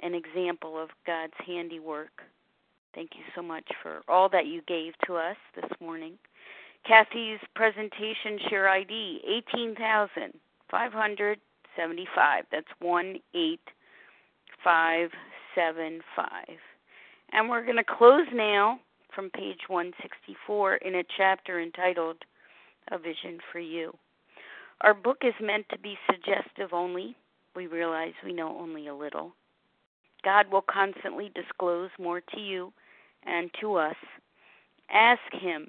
[SPEAKER 1] an example of God's handiwork. Thank you so much for all that you gave to us this morning. Kathy's presentation share ID 18,575. That's 18575. And we're going to close now from page 164 in a chapter entitled a vision for you. Our book is meant to be suggestive only. We realize we know only a little. God will constantly disclose more to you and to us. Ask Him